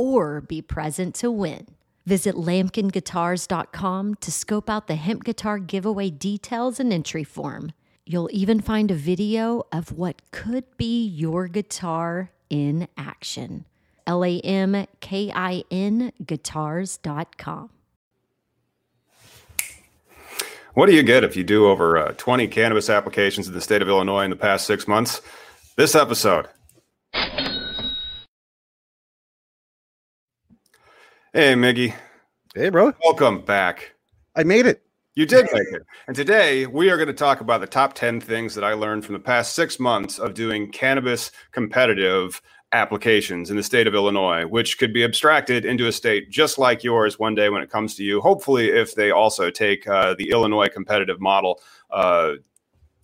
or be present to win. Visit lamkinguitars.com to scope out the hemp guitar giveaway details and entry form. You'll even find a video of what could be your guitar in action. L A M K I N guitars.com. What do you get if you do over uh, 20 cannabis applications in the state of Illinois in the past six months? This episode. Hey, Miggy. Hey, bro. Welcome back. I made it. You did make it. And today we are going to talk about the top 10 things that I learned from the past six months of doing cannabis competitive applications in the state of Illinois, which could be abstracted into a state just like yours one day when it comes to you. Hopefully, if they also take uh, the Illinois competitive model uh,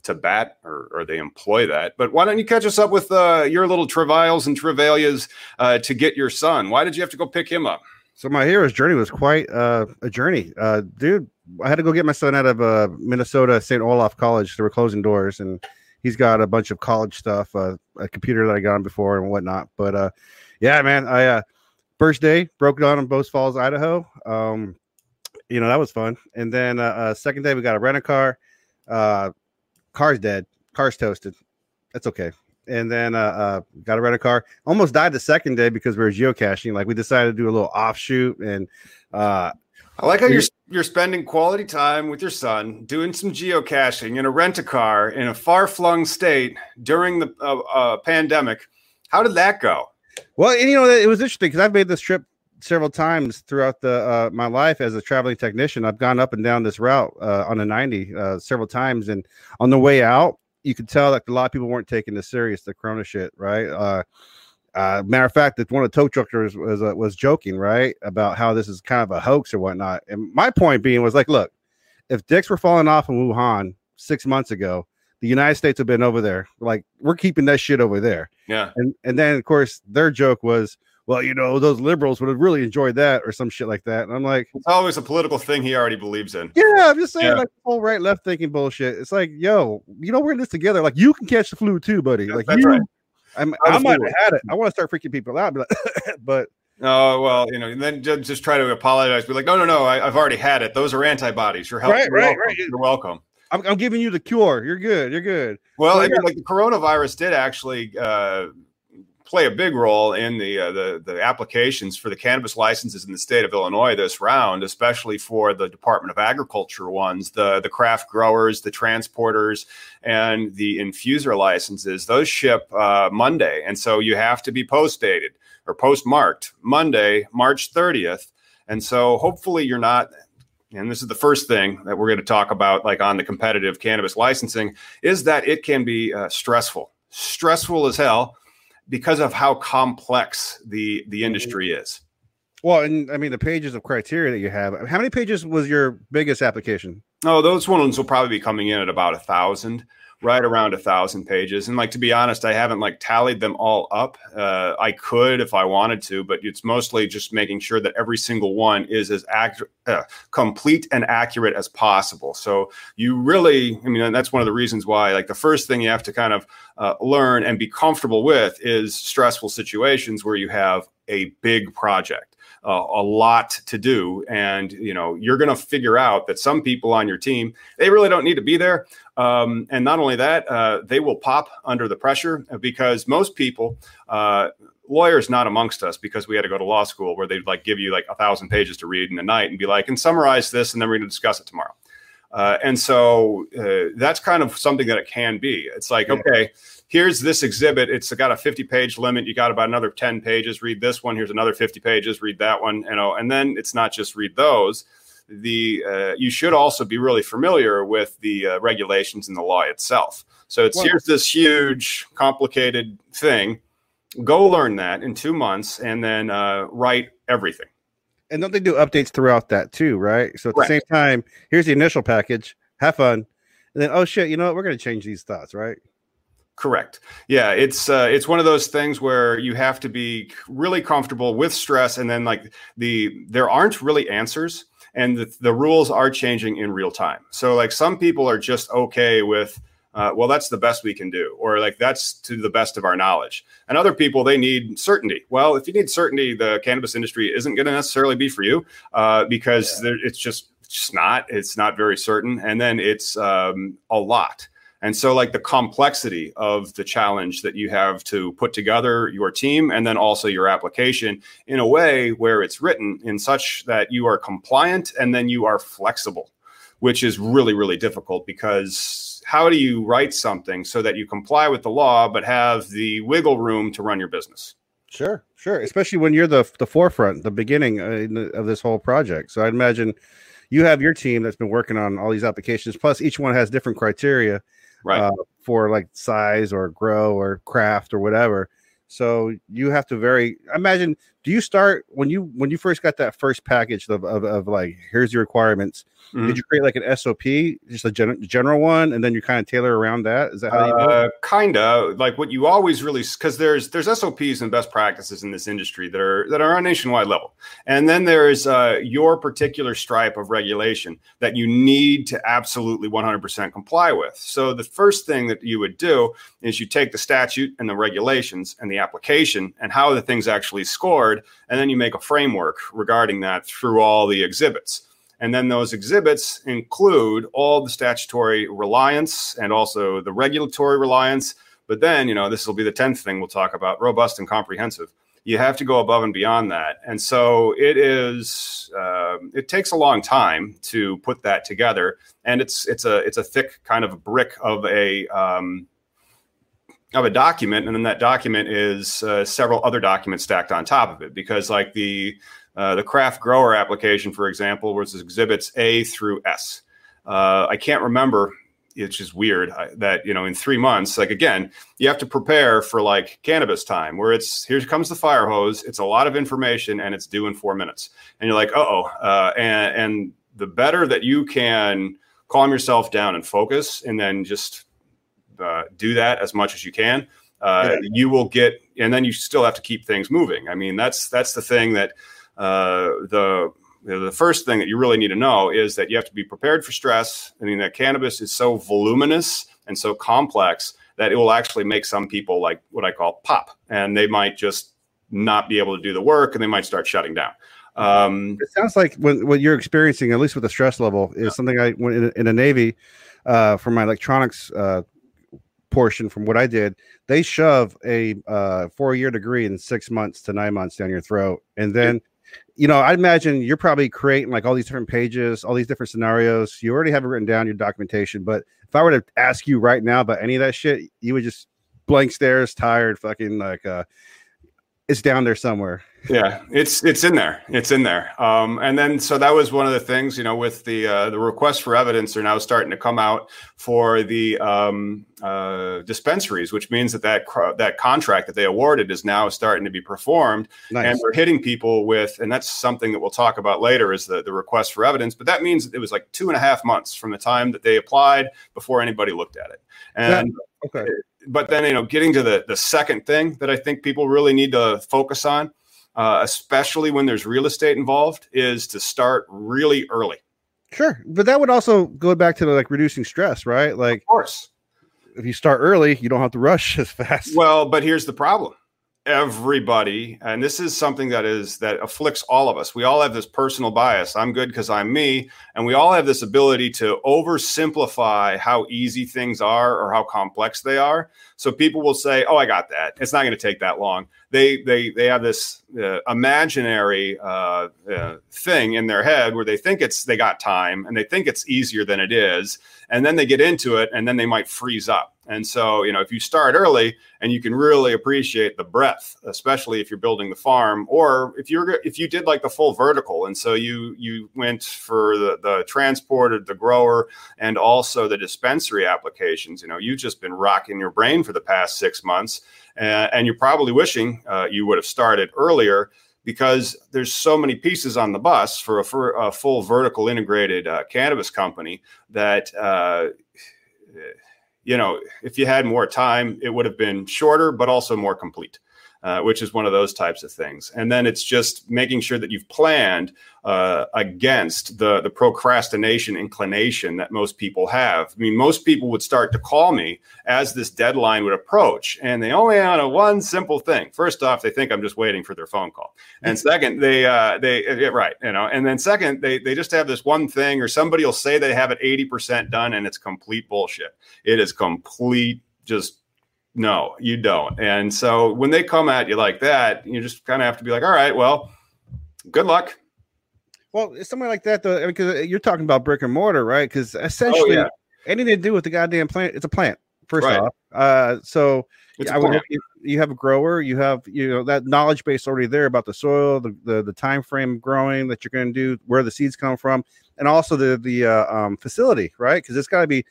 to bat or, or, they employ that. But why don't you catch us up with uh, your little travails and travalias uh, to get your son? Why did you have to go pick him up? So my hero's journey was quite uh, a journey, uh, dude. I had to go get my son out of uh, Minnesota St. Olaf College. They were closing doors, and he's got a bunch of college stuff, uh, a computer that I got him before and whatnot. But uh, yeah, man, I uh, first day broke down in Post Falls, Idaho. Um, you know that was fun. And then second day we got a rent a car. Uh, car's dead. Car's toasted. That's okay and then uh, uh, got to rent a car. Almost died the second day because we were geocaching. Like we decided to do a little offshoot, and uh, I like how you're you're spending quality time with your son doing some geocaching in a rent a car in a far flung state during the uh, uh, pandemic. How did that go? Well, and, you know it was interesting because I've made this trip several times throughout the uh, my life as a traveling technician. I've gone up and down this route uh, on the 90 uh, several times, and on the way out, you could tell that a lot of people weren't taking this serious, the Corona shit, right? Uh, uh, matter of fact, that one of the tow truckers was uh, was joking, right, about how this is kind of a hoax or whatnot. And my point being was like, look, if dicks were falling off in Wuhan six months ago, the United States have been over there. Like, we're keeping that shit over there. Yeah. And and then of course their joke was, well, you know, those liberals would have really enjoyed that or some shit like that. And I'm like, it's always a political thing he already believes in. Yeah, I'm just saying, yeah. like whole right left thinking bullshit. It's like, yo, you know, we're in this together. Like, you can catch the flu too, buddy. Like, That's you, right. I'm, I might have had it. I want to start freaking people out, but, but Oh well, you know, and then just try to apologize. Be like, no, no, no, I, have already had it. Those are antibodies. You're helping. Right, right, welcome. right. You're welcome. I'm, I'm, giving you the cure. You're good. You're good. Well, so, I mean, yeah. like the coronavirus did actually uh, play a big role in the, uh, the the applications for the cannabis licenses in the state of Illinois this round, especially for the Department of Agriculture ones, the the craft growers, the transporters, and the infuser licenses. Those ship uh, Monday, and so you have to be post dated or postmarked Monday, March 30th. And so hopefully you're not and this is the first thing that we're going to talk about like on the competitive cannabis licensing is that it can be uh, stressful stressful as hell because of how complex the the mm-hmm. industry is. Well, and I mean the pages of criteria that you have. How many pages was your biggest application? Oh, those ones will probably be coming in at about a thousand right around a thousand pages. And like to be honest, I haven't like tallied them all up. Uh, I could if I wanted to, but it's mostly just making sure that every single one is as accurate, uh, complete and accurate as possible. So you really, I mean, that's one of the reasons why. Like the first thing you have to kind of uh, learn and be comfortable with is stressful situations where you have a big project uh, a lot to do and you know you're going to figure out that some people on your team they really don't need to be there um, and not only that uh, they will pop under the pressure because most people uh, lawyers not amongst us because we had to go to law school where they'd like give you like a thousand pages to read in a night and be like and summarize this and then we're going to discuss it tomorrow Uh, and so uh, that's kind of something that it can be. It's like, yeah. okay, here's this exhibit. It's got a 50 page limit. You got about another 10 pages. Read this one. Here's another 50 pages. Read that one. You know, and then it's not just read those. The uh, you should also be really familiar with the uh, regulations and the law itself. So it's well, here's this huge, complicated thing. Go learn that in two months, and then uh, write everything. And don't they do updates throughout that too, right? So at right. the same time, here's the initial package. Have fun, and then oh shit, you know what? We're going to change these thoughts, right? Correct. Yeah, it's uh, it's one of those things where you have to be really comfortable with stress, and then like the there aren't really answers, and the, the rules are changing in real time. So like some people are just okay with. Uh, well, that's the best we can do, or like that's to the best of our knowledge. And other people, they need certainty. Well, if you need certainty, the cannabis industry isn't going to necessarily be for you uh, because yeah. it's just it's just not. It's not very certain, and then it's um, a lot. And so, like the complexity of the challenge that you have to put together your team and then also your application in a way where it's written in such that you are compliant and then you are flexible, which is really, really difficult because how do you write something so that you comply with the law but have the wiggle room to run your business? Sure, sure. Especially when you're the the forefront, the beginning uh, of this whole project. So I'd imagine you have your team that's been working on all these applications. Plus, each one has different criteria right. uh, for like size or grow or craft or whatever. So you have to very imagine. Do you start when you when you first got that first package of of, of like here's your requirements? Mm-hmm. Did you create like an SOP, just a gen- general one, and then you kind of tailor around that? Is that how you do uh, kind of like what you always really because there's there's SOPs and best practices in this industry that are that are on nationwide level, and then there's uh, your particular stripe of regulation that you need to absolutely 100% comply with. So the first thing that you would do is you take the statute and the regulations and the application and how the thing's actually scored, and then you make a framework regarding that through all the exhibits. And then those exhibits include all the statutory reliance and also the regulatory reliance. But then, you know, this will be the 10th thing we'll talk about robust and comprehensive. You have to go above and beyond that. And so it is, uh, it takes a long time to put that together. And it's, it's a, it's a thick kind of brick of a, um, of a document, and then that document is uh, several other documents stacked on top of it. Because, like the uh, the craft grower application, for example, was exhibits A through S. Uh, I can't remember. It's just weird that you know in three months, like again, you have to prepare for like cannabis time, where it's here comes the fire hose. It's a lot of information, and it's due in four minutes, and you're like, oh, uh, and and the better that you can calm yourself down and focus, and then just uh, do that as much as you can. Uh, yeah. You will get, and then you still have to keep things moving. I mean, that's that's the thing that uh, the the first thing that you really need to know is that you have to be prepared for stress. I mean, that cannabis is so voluminous and so complex that it will actually make some people like what I call pop, and they might just not be able to do the work, and they might start shutting down. Um, it sounds like when, what you're experiencing, at least with the stress level, is yeah. something I went in, in the Navy uh, for my electronics uh, portion. From what I did, they shove a uh, four year degree in six months to nine months down your throat, and then. You know, I imagine you're probably creating like all these different pages, all these different scenarios. You already have it written down, your documentation. But if I were to ask you right now about any of that shit, you would just blank stares, tired, fucking like uh it's down there somewhere yeah, it's it's in there. It's in there. Um, and then so that was one of the things, you know, with the uh, the requests for evidence are now starting to come out for the um, uh, dispensaries, which means that that that contract that they awarded is now starting to be performed, nice. and we're hitting people with, and that's something that we'll talk about later, is the the request for evidence. But that means that it was like two and a half months from the time that they applied before anybody looked at it, and. Yeah. Okay. But then, you know, getting to the the second thing that I think people really need to focus on uh, especially when there's real estate involved, is to start really early. Sure, but that would also go back to the, like reducing stress, right? Like, of course, if you start early, you don't have to rush as fast. Well, but here's the problem: everybody and this is something that is that afflicts all of us. We all have this personal bias. I'm good because i'm me and we all have this ability to oversimplify how easy things are or how complex they are. So people will say oh i got that. It's not going to take that long they they they have this uh, imaginary uh, uh, thing in their head where they think it's they got time and they think it's easier than it is. And then they get into it and then they might freeze up. And so, you know, if you start early and you can really appreciate the breadth, especially if you're building the farm, or if you're if you did like the full vertical, and so you you went for the the transporter, the grower, and also the dispensary applications. You know, you've just been rocking your brain for the past six months, uh, and you're probably wishing uh, you would have started earlier because there's so many pieces on the bus for a, for a full vertical integrated uh, cannabis company that uh, you know, if you had more time, it would have been shorter, but also more complete. Uh, which is one of those types of things. And then it's just making sure that you've planned uh, against the the procrastination inclination that most people have. I mean, most people would start to call me as this deadline would approach, and they only on a one simple thing. First off, they think I'm just waiting for their phone call, and second, they uh, they yeah, right, you know, and then second, they they just have this one thing, or somebody will say they have it eighty percent done, and it's complete bullshit. It is complete just no, you don't. And so when they come at you like that, you just kind of have to be like, all right, well, good luck. Well, it's something like that though, because you're talking about brick and mortar, right? Because essentially, oh, yeah. anything to do with the goddamn plant, it's a plant. First right. off, uh, so it's I would you, you have a grower, you have you know that knowledge base already there about the soil, the the, the time frame growing that you're going to do, where the seeds come from, and also the the uh, um, facility, right? Because it's got to be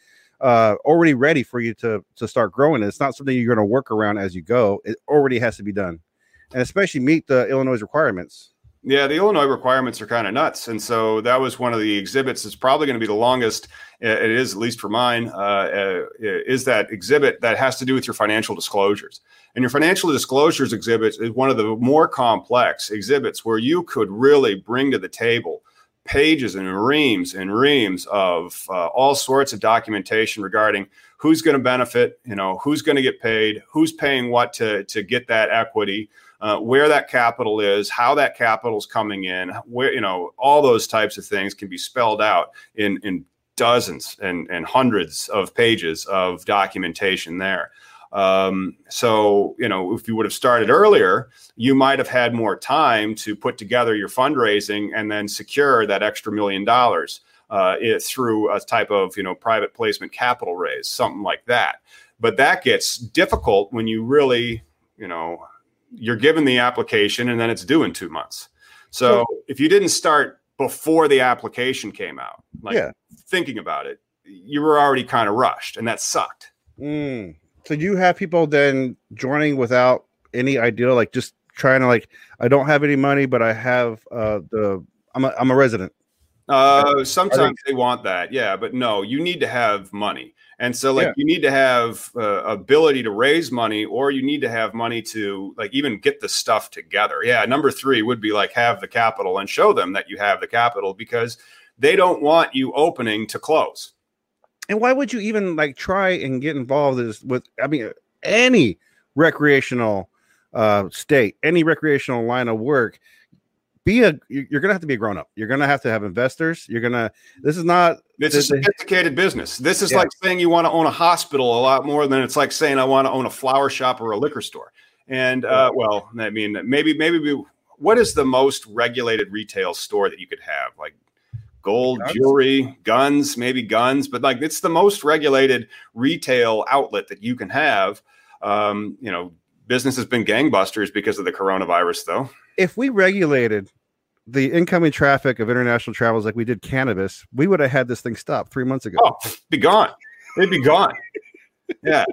uh, already ready for you to to start growing. It's not something you're going to work around as you go. It already has to be done, and especially meet the Illinois requirements. Yeah, the Illinois requirements are kind of nuts, and so that was one of the exhibits. It's probably going to be the longest. It is at least for mine. Uh, uh, is that exhibit that has to do with your financial disclosures, and your financial disclosures exhibit is one of the more complex exhibits where you could really bring to the table pages and reams and reams of uh, all sorts of documentation regarding who's going to benefit, you know, who's going to get paid, who's paying what to, to get that equity, uh, where that capital is, how that capital is coming in, where, you know, all those types of things can be spelled out in, in dozens and, and hundreds of pages of documentation there. Um, so, you know, if you would have started earlier, you might have had more time to put together your fundraising and then secure that extra million dollars uh, it, through a type of, you know, private placement capital raise, something like that. But that gets difficult when you really, you know, you're given the application and then it's due in two months. So if you didn't start before the application came out, like yeah. thinking about it, you were already kind of rushed and that sucked. Mm. So you have people then joining without any idea, like just trying to like, I don't have any money, but I have uh the I'm a I'm a resident. Uh, sometimes they, want that, yeah, but no, you need to have money, and so like yeah. you need to have uh, ability to raise money, or you need to have money to like even get the stuff together. Yeah, number three would be like have the capital and show them that you have the capital because they don't want you opening to close and why would you even like try and get involved with i mean any recreational uh state any recreational line of work be a you're gonna have to be a grown-up you're gonna have to have investors. You're gonna this is not it's a sophisticated business. This is yeah. like saying you want to own a hospital a lot more than it's like saying i want to own a flower shop or a liquor store. And uh well i mean maybe maybe we, what is the most regulated retail store that you could have? Like gold guns? jewelry, guns, maybe guns, but like it's the most regulated retail outlet that you can have. Um, you know, business has been gangbusters because of the coronavirus, though. If we regulated the incoming traffic of international travels like we did cannabis, we would have had this thing stopped three months ago. Oh, be gone. It'd be gone. yeah.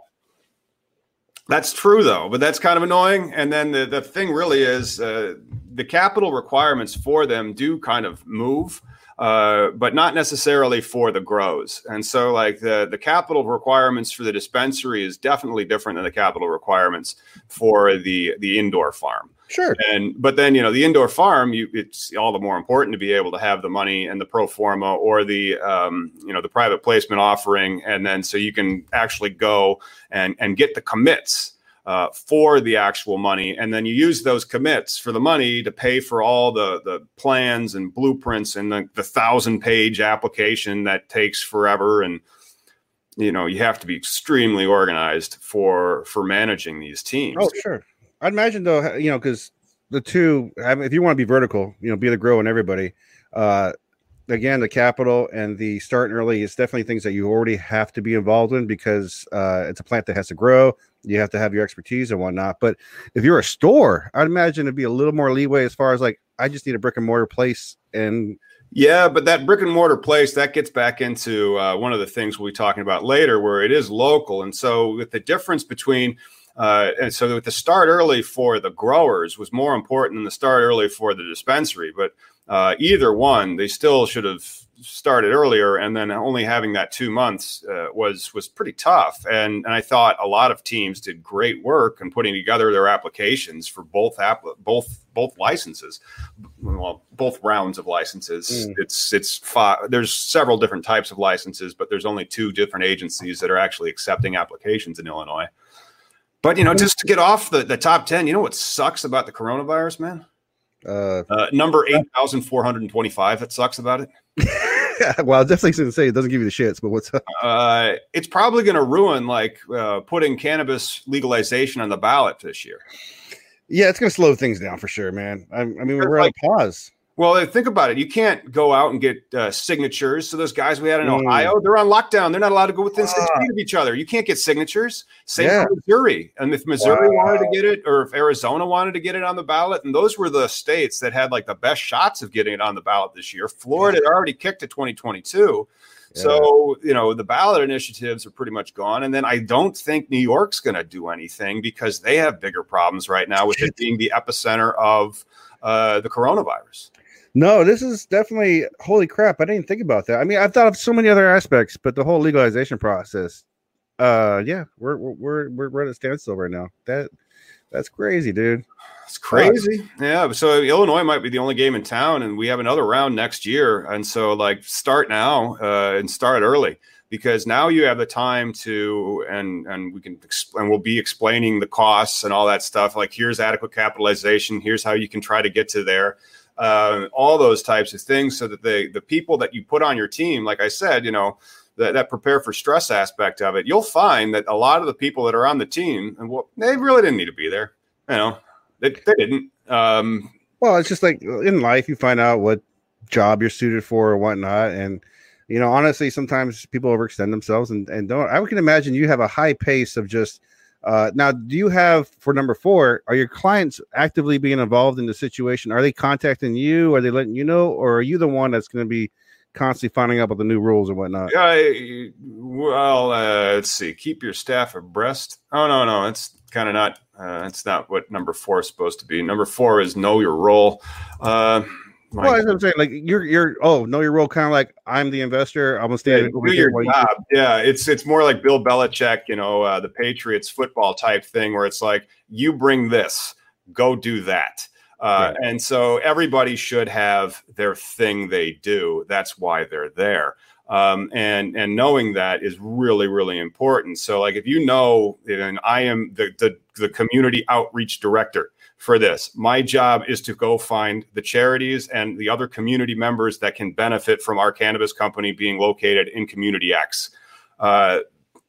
That's true, though, but that's kind of annoying. And then the, the thing really is uh, the capital requirements for them do kind of move uh, but not necessarily for the grows. And so, like the the capital requirements for the dispensary is definitely different than the capital requirements for the the indoor farm. Sure. And but then you know the indoor farm, you it's all the more important to be able to have the money and the pro forma or the um, you know the private placement offering, and then so you can actually go and and get the commits uh, for the actual money, and then you use those commits for the money to pay for all the the plans and blueprints and the, the thousand page application that takes forever. And you know you have to be extremely organized for for managing these teams. Oh sure. I'd imagine though you know because the two if you want to be vertical you know be the grow and everybody uh again the capital and the starting early is definitely things that you already have to be involved in because uh it's a plant that has to grow. You have to have your expertise and whatnot. But if you're a store i'd imagine it'd be a little more leeway as far as like i just need a brick and mortar place and yeah, but that brick and mortar place that gets back into uh, one of the things we'll be talking about later, where it is local, and so with the difference between uh, and so with the start early for the growers was more important than the start early for the dispensary. But uh, either one, they still should have started earlier, and then only having that two months uh, was was pretty tough. And and I thought a lot of teams did great work in putting together their applications for both app both both licenses, well, both rounds of licenses. Mm. It's it's five, there's several different types of licenses, but there's only two different agencies that are actually accepting applications in Illinois. But you know, just to get off the, the top ten, you know what sucks about the coronavirus, man? Uh, uh, number eight thousand four hundred and twenty-five. That sucks about it. well, I definitely shouldn't say it doesn't give you the shits, but what's up? Uh, it's probably going to ruin like uh, putting cannabis legalization on the ballot this year. Yeah, it's going to slow things down for sure, man. I, I mean, we're like, at pause. Well, think about it. You can't go out and get uh, signatures. So those guys we had in mm. Ohio, they're on lockdown. They're not allowed to go within six ah. feet of each other. You can't get signatures. Same yeah. for Missouri. And if Missouri wow. wanted to get it, or if Arizona wanted to get it on the ballot, and those were the states that had like the best shots of getting it on the ballot this year. Florida had already kicked to 2022. Yeah. So, you know, the ballot initiatives are pretty much gone. And then I don't think New York's going to do anything because they have bigger problems right now with it being the epicenter of uh, the coronavirus. No, this is definitely holy crap. I didn't think about that. I mean, I've thought of so many other aspects, but the whole legalization process, uh, yeah, we're we're we're, we're at a standstill right now. That that's crazy, dude. It's crazy. Yeah. So Illinois might be the only game in town, and we have another round next year. And so, like, start now uh, and start early because now you have the time to and and we can and we'll be explaining the costs and all that stuff. Like, here's adequate capitalization. Here's how you can try to get to there uh, all those types of things, so that the the people that you put on your team, like I said, you know, that, that prepare for stress aspect of it, you'll find that a lot of the people that are on the team, and well, they really didn't need to be there. You know, they, they didn't. Um, well, it's just like in life, you find out what job you're suited for or whatnot, and you know, honestly, sometimes people overextend themselves and, and don't. I can imagine you have a high pace of just uh, now, do you have for number four? Are your clients actively being involved in the situation? Are they contacting you? Are they letting you know, or are you the one that's going to be constantly finding out about the new rules and whatnot? Yeah, well, uh, let's see. Keep your staff abreast. Oh no, no, it's kind of not. Uh, that's not what number four is supposed to be. Number four is know your role. Uh, my well, I'm saying, like you're you're oh know your role, kind of like I'm the investor. I'm gonna stay yeah, over here. Your job. You- yeah, it's it's more like Bill Belichick, you know, uh, the Patriots football type thing, where it's like you bring this, go do that. Uh, right. And so everybody should have their thing they do. That's why they're there. Um, and and knowing that is really really important. So like if you know, and I am the the, the community outreach director for this. My job is to go find the charities and the other community members that can benefit from our cannabis company being located in Community X. Uh,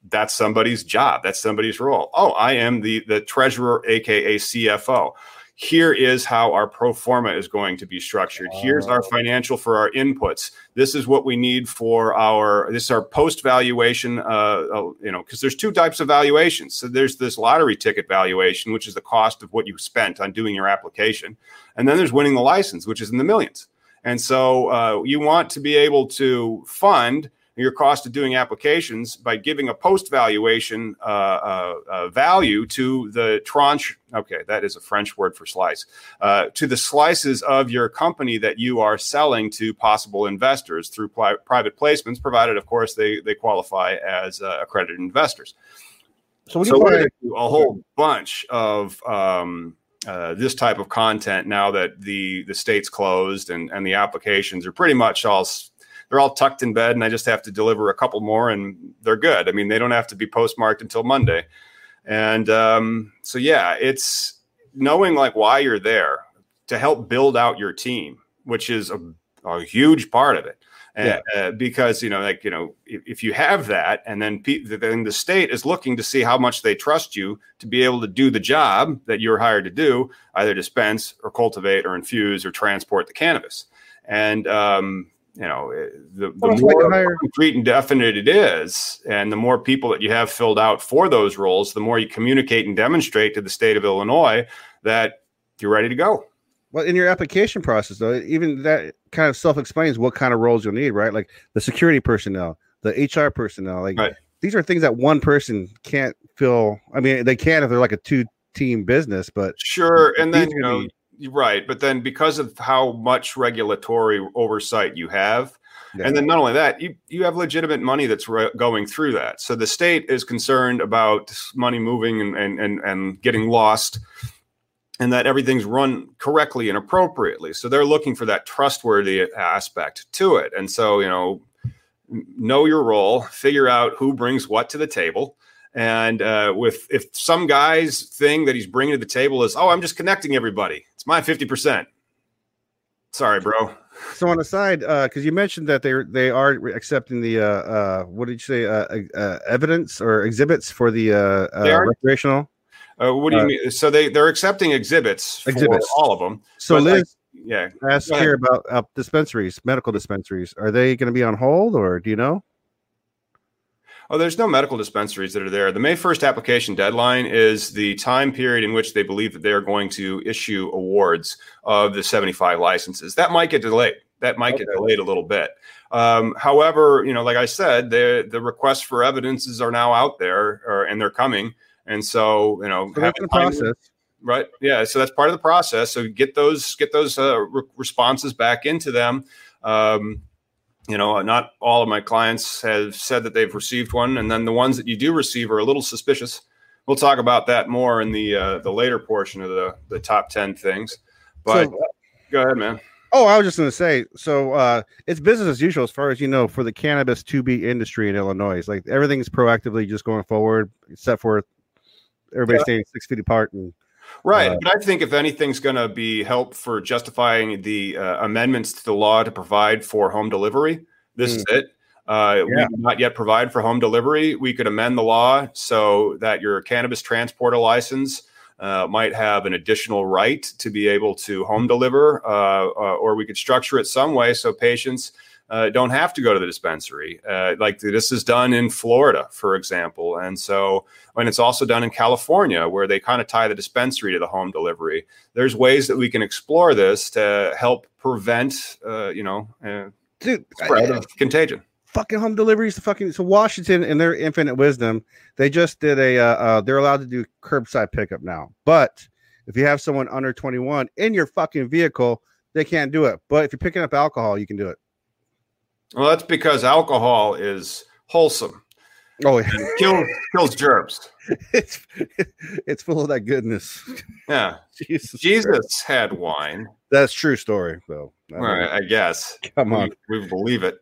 that's somebody's job. That's somebody's role. Oh, I am the the treasurer, aka CFO here is how our pro forma is going to be structured. Here's our financial for our inputs. This is what we need for our this is our post valuation. Uh, uh, you know, because there's two types of valuations. So there's this lottery ticket valuation, which is the cost of what you spent on doing your application, and then there's winning the license, which is in the millions. And so uh, you want to be able to fund your cost of doing applications by giving a post valuation uh, uh, uh, value to the tranche. Okay, that is a French word for slice. Uh, to the slices of your company that you are selling to possible investors through pli- private placements, provided, of course, they they qualify as uh, accredited investors. So, so we're do a whole bunch of. Um, uh, this type of content now that the the state's closed and and the applications are pretty much all they're all tucked in bed, and I just have to deliver a couple more, and they're good. I mean, they don't have to be postmarked until Monday. And um, so, yeah, it's knowing like why you're there to help build out your team, which is a, a huge part of it. Yeah. Uh, because you know, like you know, if, if, you have that, and then pe- then the state is looking to see how much they trust you to be able to do the job that you're hired to do, either dispense or cultivate or infuse or transport the cannabis. And um, you know, eh, the, the more higher. concrete and definite it is, and the more people that you have filled out for those roles, the more you communicate and demonstrate to the state of Illinois that you're ready to go. Well, in your application process, though, even that kind of self explains what kind of roles you'll need, right? Like the security personnel, the HR personnel. Like right. these are things that one person can't fill. I mean, they can if they're like a two team business, but sure. And then you know, Right, but then because of how much regulatory oversight you have, yeah. and then not only that, you you have legitimate money that's re- going through that. So the state is concerned about money moving and and and, and getting lost, and that everything's run correctly and appropriately. So they're looking for that trustworthy aspect to it. And so you know, know your role, figure out who brings what to the table and uh, with if some guy's thing that he's bringing to the table is, oh, I'm just connecting everybody. It's my fifty percent. Sorry, bro. So on the side, because uh, you mentioned that they they are accepting the uh, uh, what did you say uh, uh, evidence or exhibits for the uh, recreational. what do you mean? So they they're accepting exhibits, exhibits. for all of them. So Liz, yeah, asked here about dispensaries, medical dispensaries. Are they going to be on hold, or do you know? Oh, there's no medical dispensaries that are there. The May 1st application deadline is the time period in which they believe that they are going to issue awards of the 75 licenses. That might get delayed. That might okay. get delayed a little bit. Um, however, you know, like I said, the the requests for evidences are now out there, or, and they're coming. And so, you know, so the process. Right. Yeah. So that's part of the process. So get those get those uh, re- responses back into them. Um, you know, not all of my clients have said that they've received one, and then the ones that you do receive are a little suspicious. We'll talk about that more in the uh, the later portion of the the top ten things. But so, go ahead, man. Oh, I was just going to say, so uh, it's business as usual as far as you know for the cannabis to be industry in Illinois. It's like everything's proactively just going forward, except for everybody yeah. staying six feet apart and Right. Uh, but I think if anything's going to be help for justifying the uh, amendments to the law to provide for home delivery, this mm. is it. Uh, yeah. We do not yet provide for home delivery. We could amend the law so that your cannabis transporter license uh, might have an additional right to be able to home deliver, uh, uh, or we could structure it some way so patients uh, don't have to go to the dispensary. Uh, like this is done in Florida, for example. And so, and it's also done in California, where they kind of tie the dispensary to the home delivery. There's ways that we can explore this to help prevent, uh, you know, uh, Dude, spread I, of contagion. Fucking home deliveries to fucking so Washington in their infinite wisdom, they just did a uh, uh, they're allowed to do curbside pickup now. But if you have someone under 21 in your fucking vehicle, they can't do it. But if you're picking up alcohol, you can do it. Well, that's because alcohol is wholesome. Oh, yeah. kills kills germs. It's it's full of that goodness. Yeah, Jesus, Jesus had wine. That's true story, though. All right, I guess. Come on, we, we believe it.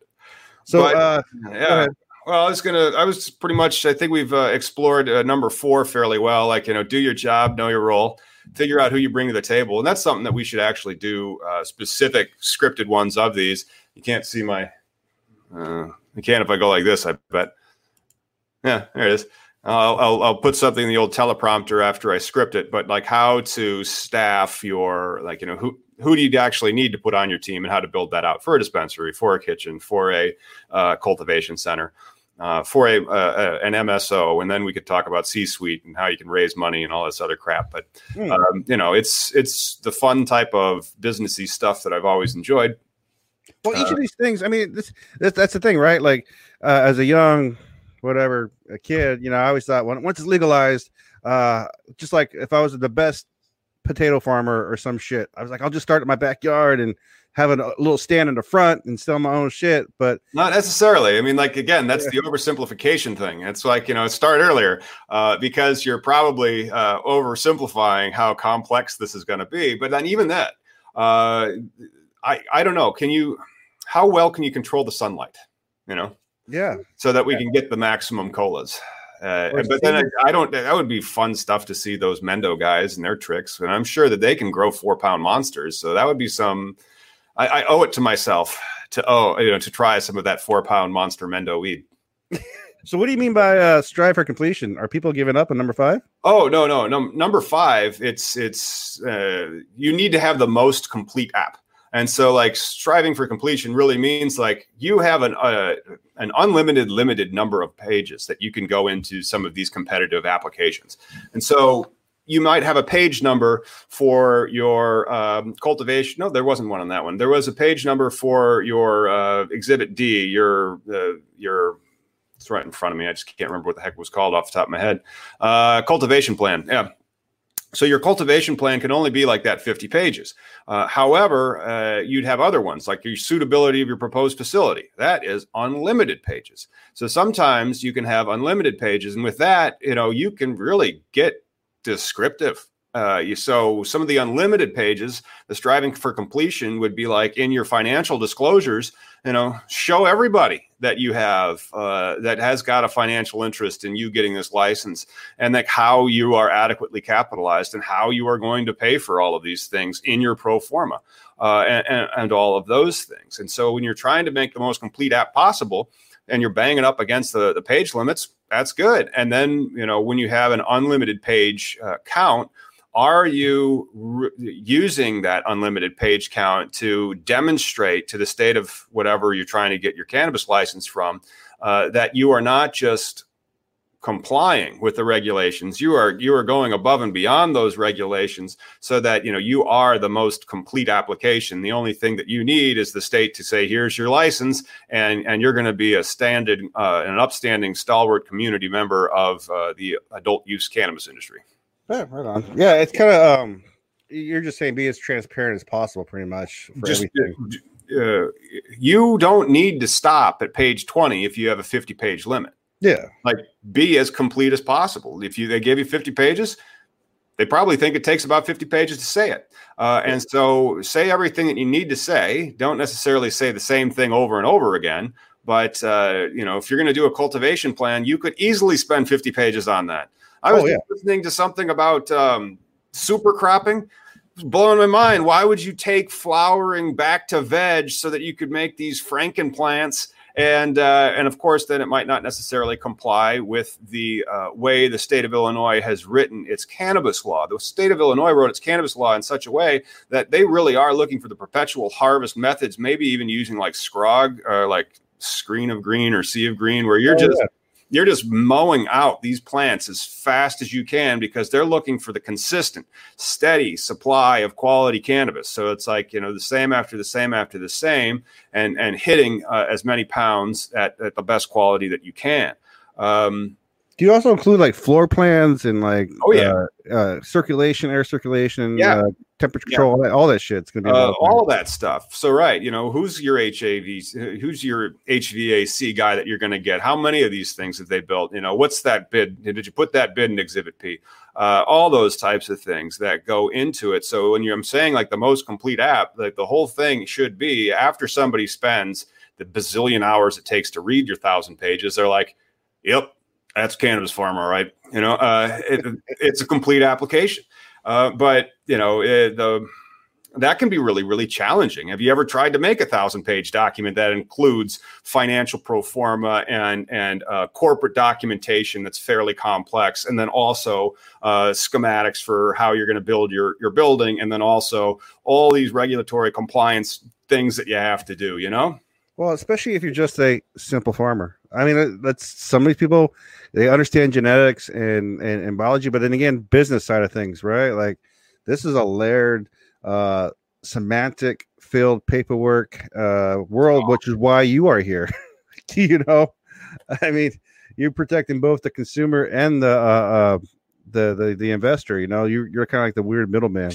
So, but, uh, yeah. Well, I was gonna. I was pretty much. I think we've uh, explored uh, number four fairly well. Like you know, do your job, know your role, figure out who you bring to the table, and that's something that we should actually do. Uh, specific scripted ones of these. You can't see my uh, I can't if I go like this, I bet. Yeah, there it is. I'll, I'll, I'll, put something in the old teleprompter after I script it, but like how to staff your, like, you know, who, who do you actually need to put on your team and how to build that out for a dispensary, for a kitchen, for a uh, cultivation center, uh, for a, uh, an MSO, and then we could talk about C-suite and how you can raise money and all this other crap. But mm. um, you know, it's it's the fun type of businessy stuff that I've always enjoyed. Well, each uh, of these things, I mean, this, this that's the thing, right? Like, uh, as a young, whatever, a kid, you know, I always thought when, once it's legalized, uh, just like if I was the best potato farmer or some shit, I was like, I'll just start in my backyard and have a, a little stand in the front and sell my own shit. But not necessarily. I mean, like again, that's yeah. the oversimplification thing. It's like you know, start earlier uh, because you're probably uh, oversimplifying how complex this is going to be. But then even that. Uh, I I don't know. Can you how well can you control the sunlight? You know? Yeah. So that we can get the maximum colas. Uh, but then I, I, don't. That would be fun stuff to see those Mendo guys and their tricks, and I'm sure that they can grow four pound monsters. So that would be some. I, I owe it to myself to oh you know to try some of that four pound monster Mendo weed. so what do you mean by uh, strive for completion? Are people giving up on number five? Oh no no no number five. It's it's uh, you need to have the most complete app. And so, like striving for completion really means like you have an uh, an unlimited, limited number of pages that you can go into some of these competitive applications. And so, you might have a page number for your um, cultivation. No, there wasn't one on that one. There was a page number for your uh, Exhibit D, your uh, your it's right in front of me. I just can't remember what the heck it was called off the top of my head. Uh, cultivation plan. Yeah, so your cultivation plan can only be like that 50 pages. Uh, however, uh, you'd have other ones like your suitability of your proposed facility. That is unlimited pages. So sometimes you can have unlimited pages, and with that, you know, you can really get descriptive uh, so some of the unlimited pages, the striving for completion would be like in your financial disclosures, you know, show everybody that you have uh, that has got a financial interest in you getting this license and like how you are adequately capitalized and how you are going to pay for all of these things in your pro forma uh, and, and, and all of those things. And so when you're trying to make the most complete app possible and you're banging up against the, the page limits, that's good. And then, you know, when you have an unlimited page uh, count, are you re- using that unlimited page count to demonstrate to the state of whatever you're trying to get your cannabis license from uh, that you are not just complying with the regulations? You are you are going above and beyond those regulations so that you know you are the most complete application. The only thing that you need is the state to say here's your license and and you're going to be a standard uh, an upstanding stalwart community member of uh, the adult use cannabis industry yeah, right on. Yeah, it's kind of um, you're just saying be as transparent as possible, pretty much for just, everything. Uh, you don't need to stop at page 20 if you have a 50 page limit. Yeah, like be as complete as possible. If you they give you 50 pages, they probably think it takes about 50 pages to say it. Uh, and so say everything that you need to say. Don't necessarily say the same thing over and over again. But uh, you know, if you're going to do a cultivation plan, you could easily spend 50 pages on that. I was oh, yeah. listening to something about um, super cropping. blowing my mind. Why would you take flowering back to veg so that you could make these Franken plants? And uh, and of course, then it might not necessarily comply with the uh, way the state of Illinois has written its cannabis law. The state of Illinois wrote its cannabis law in such a way that they really are looking for the perpetual harvest methods, maybe even using like scrog or like screen of green or sea of green, where you're oh, just yeah you're just mowing out these plants as fast as you can because they're looking for the consistent, steady supply of quality cannabis. So it's like you know the same after the same after the same, and and hitting uh, as many pounds at, at the best quality that you can. Um, do you also include like floor plans and like oh yeah uh, uh, circulation, air circulation, yeah. Uh, temperature control, all, that, all that shit's gonna be uh, all that stuff. So right, you know, who's your HAV, who's your HVAC guy that you're going to get? How many of these things have they built? You know, what's that bid? Did you put that bid in Exhibit P? Uh, all those types of things that go into it. So when you, I'm saying like the most complete app, like the whole thing should be after somebody spends the bazillion hours it takes to read your thousand pages, they're like, "Yep, that's cannabis farm, all right. You know, uh, it, it's a complete application. Uh, but you know, it, the that can be really, really challenging. Have you ever tried to make a thousand page document that includes financial pro forma and and uh, corporate documentation that's fairly complex, and then also uh, schematics for how you're going to build your your building, and then also all these regulatory compliance things that you have to do. You know. Well, especially if you're just a simple farmer. I mean, that's some of these people they understand genetics and, and, and biology, but then again, business side of things, right? Like this is a layered, uh, semantic filled paperwork uh, world, which is why you are here. you know, I mean, you're protecting both the consumer and the uh, uh, the, the the investor. You know, you're you're kind of like the weird middleman.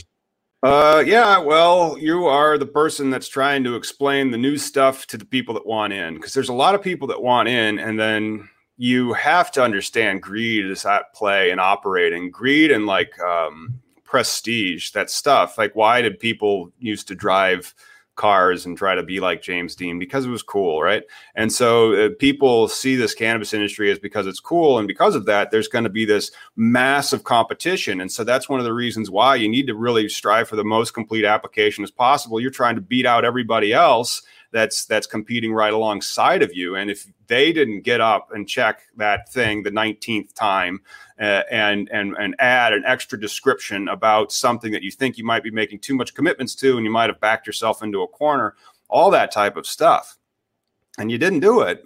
Uh, yeah. Well, you are the person that's trying to explain the new stuff to the people that want in, because there's a lot of people that want in, and then you have to understand greed is at play and operating greed and like um, prestige that stuff like why did people used to drive cars and try to be like James Dean because it was cool, right? And so uh, people see this cannabis industry as because it's cool, and because of that, there's going to be this massive competition. And so that's one of the reasons why you need to really strive for the most complete application as possible. You're trying to beat out everybody else that's that's competing right alongside of you. And if they didn't get up and check that thing the 19th time uh, and and and add an extra description about something that you think you might be making too much commitments to, and you might have backed yourself into a corner, all that type of stuff, and you didn't do it,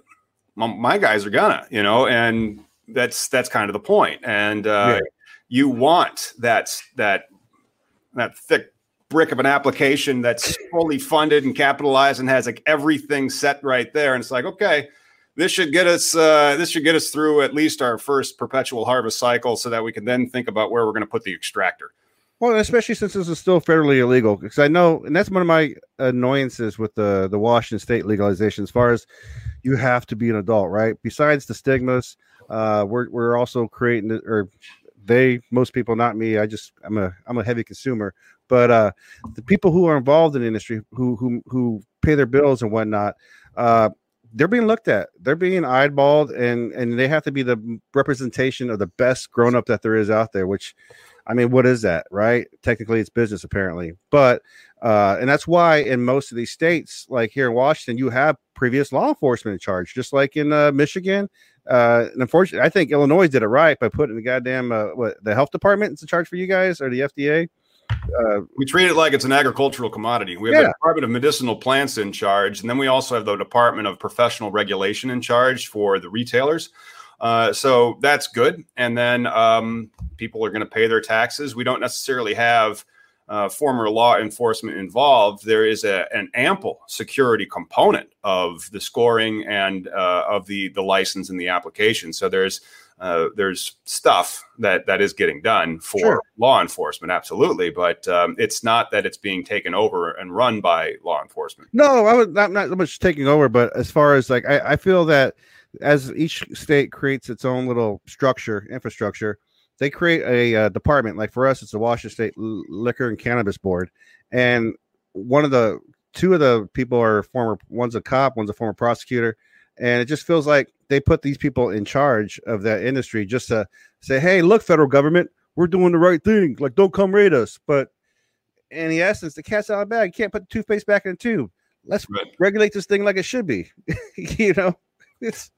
my, my guys are gonna, you know, and that's that's kind of the point. And uh, yeah. you want that that that thick brick of an application that's fully funded and capitalized and has like everything set right there. And it's like, okay, this should get us uh, this should get us through at least our first perpetual harvest cycle, so that we can then think about where we're going to put the extractor. Well, especially since this is still fairly illegal, because I know, and that's one of my annoyances with the the Washington State legalization. As far as you have to be an adult, right? Besides the stigmas, uh, we're we're also creating or they most people not me i just i'm a i'm a heavy consumer but uh, the people who are involved in the industry, who who who pay their bills and whatnot, uh, they're being looked at. They're being eyeballed, and and they have to be the representation of the best grown up that there is out there. Which, I mean, what is that, right? Technically, it's business apparently, but uh, and that's why in most of these states, like here in Washington, you have previous law enforcement in charge, just like in uh, Michigan. Uh, and unfortunately, I think Illinois did it right by putting the goddamn uh, what the health department in charge for you guys or the FDA uh, we treat it like it's an agricultural commodity. We have yeah. the Department of Medicinal Plants in charge, and then we also have the Department of Professional Regulation in charge for the retailers. Uh, so that's good. And then um, people are going to pay their taxes. We don't necessarily have uh, former law enforcement involved. There is a, an ample security component of the scoring and uh, of the the license and the application. So there's uh, there's stuff that that is getting done for sure. law enforcement, absolutely, but um, it's not that it's being taken over and run by law enforcement. No, I was not not so much taking over, but as far as like I, I feel that as each state creates its own little structure, infrastructure, they create a uh, department. Like for us, it's the Washington State Liquor and Cannabis Board, and one of the two of the people are former. One's a cop, one's a former prosecutor and it just feels like they put these people in charge of that industry just to say, "Hey, look, federal government, we're doing the right thing. Like, don't come raid us." But in the essence, the cat's out of the bag. You can't put the toothpaste back in the tube. Let's right. regulate this thing like it should be. you know, it's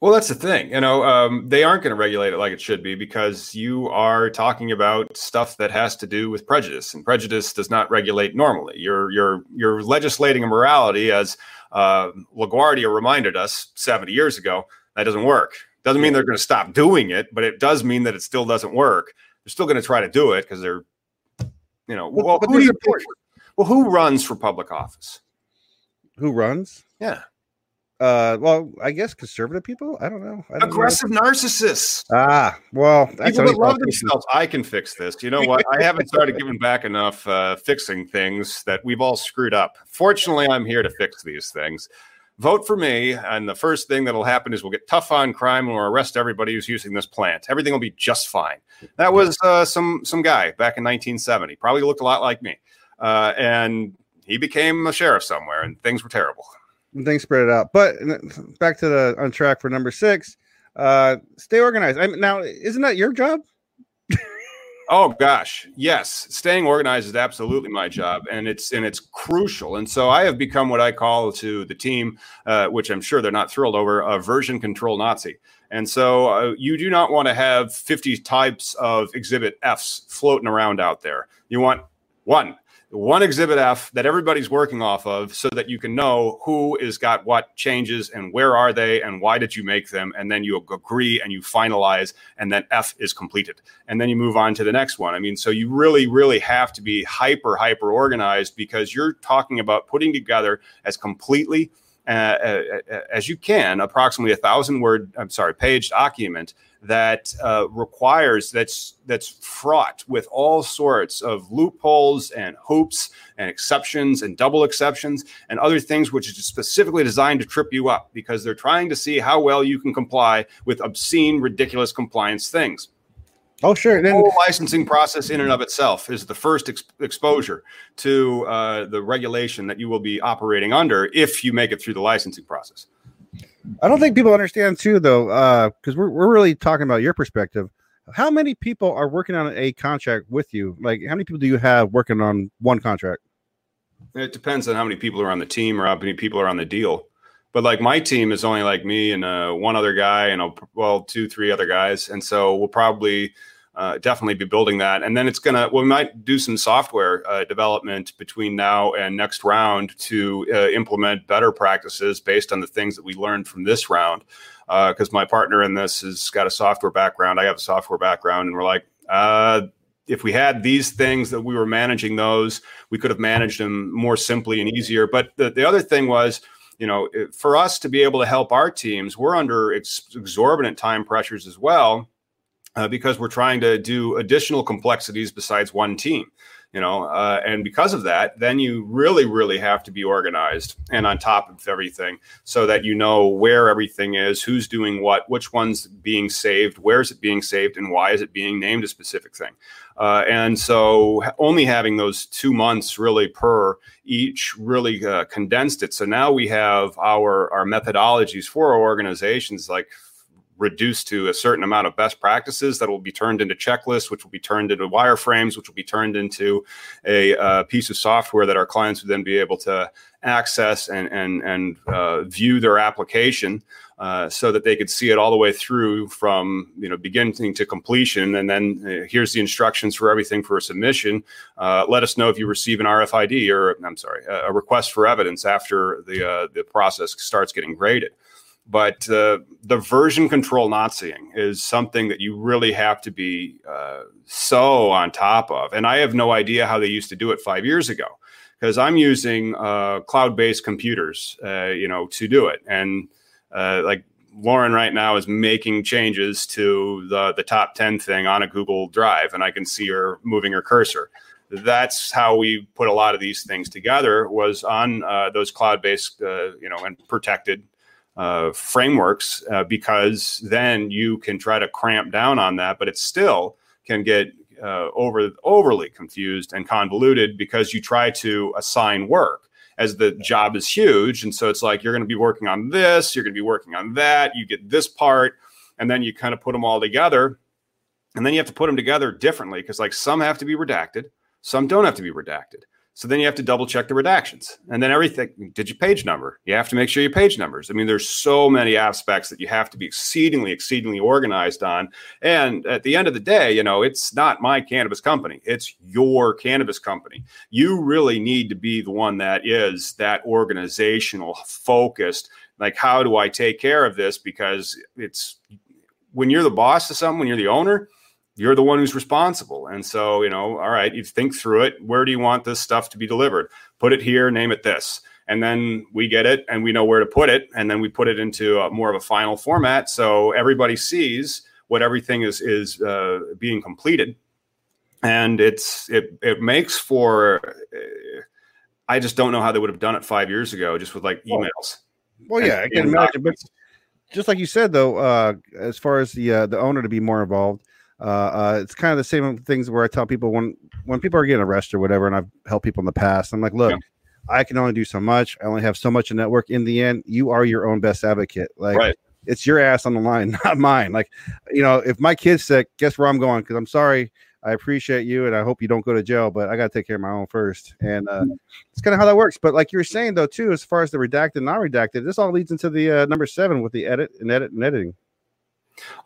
well, that's the thing. You know, um, they aren't going to regulate it like it should be because you are talking about stuff that has to do with prejudice, and prejudice does not regulate normally. You're you're you're legislating a morality, as uh, LaGuardia reminded us 70 years ago. That doesn't work. Doesn't mean they're going to stop doing it, but it does mean that it still doesn't work. They're still going to try to do it because they're, you know, well, well who do you, well, who runs for public office? Who runs? Yeah. Uh, well, I guess conservative people. I don't know. I don't Aggressive know. narcissists. Ah, well, that's people that love themselves. I can fix this. You know what? I haven't started giving back enough uh, fixing things that we've all screwed up. Fortunately, I'm here to fix these things. Vote for me, and the first thing that'll happen is we'll get tough on crime and we'll arrest everybody who's using this plant. Everything will be just fine. That was uh, some some guy back in 1970. Probably looked a lot like me, uh, and he became a sheriff somewhere, and things were terrible things spread it out. But back to the on track for number six. Uh, stay organized. I mean, now, isn't that your job? oh gosh, yes. Staying organized is absolutely my job, and it's and it's crucial. And so I have become what I call to the team, uh, which I'm sure they're not thrilled over, a version control Nazi. And so uh, you do not want to have 50 types of exhibit Fs floating around out there. You want one one exhibit F that everybody's working off of so that you can know who is got what changes and where are they and why did you make them. And then you agree and you finalize and then F is completed. And then you move on to the next one. I mean, so you really, really have to be hyper, hyper organized because you're talking about putting together as completely uh, uh, uh as you can, approximately a thousand word, I'm sorry, page document that uh, requires that's that's fraught with all sorts of loopholes and hoops and exceptions and double exceptions and other things which is specifically designed to trip you up because they're trying to see how well you can comply with obscene ridiculous compliance things Oh, sure. The whole licensing process in and of itself is the first ex- exposure to uh, the regulation that you will be operating under if you make it through the licensing process. I don't think people understand too, though, because uh, we're we're really talking about your perspective. How many people are working on a contract with you? Like, how many people do you have working on one contract? It depends on how many people are on the team or how many people are on the deal. But like my team is only like me and uh, one other guy and a, well, two, three other guys, and so we'll probably uh, definitely be building that. And then it's gonna well, we might do some software uh, development between now and next round to uh, implement better practices based on the things that we learned from this round. Because uh, my partner in this has got a software background, I have a software background, and we're like uh, if we had these things that we were managing those, we could have managed them more simply and easier. But the, the other thing was, you know, for us to be able to help our teams, we're under ex- exorbitant time pressures as well. Uh, because we're trying to do additional complexities besides one team you know uh, and because of that then you really really have to be organized and on top of everything so that you know where everything is who's doing what which one's being saved where is it being saved and why is it being named a specific thing uh, and so only having those two months really per each really uh, condensed it. So now we have our our methodologies for our organizations like reduced to a certain amount of best practices that will be turned into checklists, which will be turned into wireframes, which will be turned into a uh, piece of software that our clients would then be able to access and and and uh, view their application uh, so that they could see it all the way through from you know beginning to completion. And then uh, here's the instructions for everything for a submission. Uh, let us know if you receive an RFID or I'm sorry, a request for evidence after the uh, the process starts getting graded. But uh, the version control Naziing is something that you really have to be so on top of. And I have no idea how they used to do it five years ago because I'm using cloud-based computers, you know, to do it and uh, like Lauren right now is making changes to the the top 10 thing on a Google Drive and I can see her moving her cursor. That's how we put a lot of these things together was on uh, those cloud-based uh, you know and protected uh, frameworks uh, because then you can try to cramp down on that but it still can get uh, over overly confused and convoluted because you try to assign work as the job is huge. And so it's like you're going to be working on this, you're going to be working on that, you get this part, and then you kind of put them all together. And then you have to put them together differently because, like, some have to be redacted, some don't have to be redacted. So then you have to double check the redactions. And then everything, did you page number? You have to make sure your page numbers. I mean, there's so many aspects that you have to be exceedingly, exceedingly organized on. And at the end of the day, you know, it's not my cannabis company, it's your cannabis company. You really need to be the one that is that organizational focused. Like, how do I take care of this? Because it's when you're the boss of something, when you're the owner, you're the one who's responsible. And so, you know, all right, you think through it. Where do you want this stuff to be delivered? Put it here, name it this. And then we get it and we know where to put it. And then we put it into a, more of a final format. So everybody sees what everything is, is uh, being completed. And it's, it, it makes for, uh, I just don't know how they would have done it five years ago, just with like emails. Well, yeah, I can imagine. But just like you said, though, uh, as far as the uh, the owner to be more involved, uh, uh, it's kind of the same things where I tell people when when people are getting arrested or whatever, and I've helped people in the past. I'm like, look, yeah. I can only do so much. I only have so much a network. In the end, you are your own best advocate. Like right. it's your ass on the line, not mine. Like, you know, if my kid's sick, guess where I'm going? Because I'm sorry. I appreciate you, and I hope you don't go to jail. But I got to take care of my own first, and uh, it's kind of how that works. But like you were saying though, too, as far as the redacted, non-redacted, this all leads into the uh, number seven with the edit and edit and editing.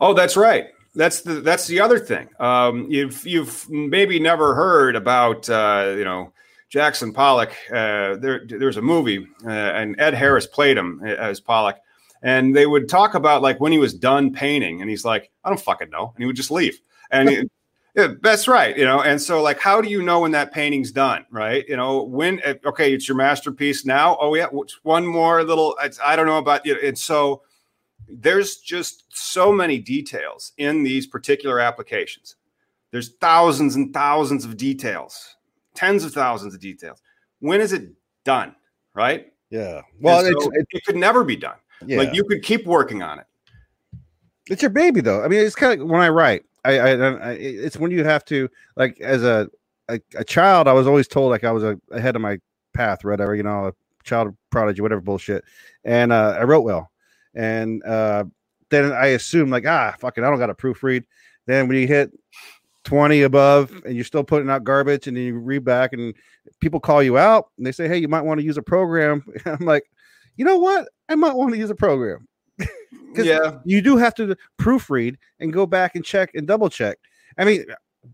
Oh, that's right that's the that's the other thing. Um, you've you've maybe never heard about uh, you know Jackson Pollock. Uh, there there's a movie uh, and Ed Harris played him uh, as Pollock, and they would talk about like when he was done painting, and he's like, I don't fucking know, and he would just leave. And yeah, that's right, you know. And so, like, how do you know when that painting's done, right? You know, when uh, okay, it's your masterpiece now. Oh yeah, one more little. I don't know about you. And so there's just so many details in these particular applications. There's thousands and thousands of details, tens of thousands of details. When is it done? Right? Yeah. Well, so it's, it, it could never be done. Yeah. Like you could keep working on it. It's your baby, though. I mean, it's kind of when I write, I, I, I it's when you have to like as a, a, a child. I was always told like I was a, ahead of my path, whatever you know, a child prodigy, whatever bullshit. And uh, I wrote well, and uh, then I assume like ah fucking I don't got to proofread. Then when you hit 20 above and you're still putting out garbage and then you read back and people call you out and they say hey you might want to use a program. I'm like you know what? I might want to use a program. Yeah. you do have to proofread and go back and check and double check. I mean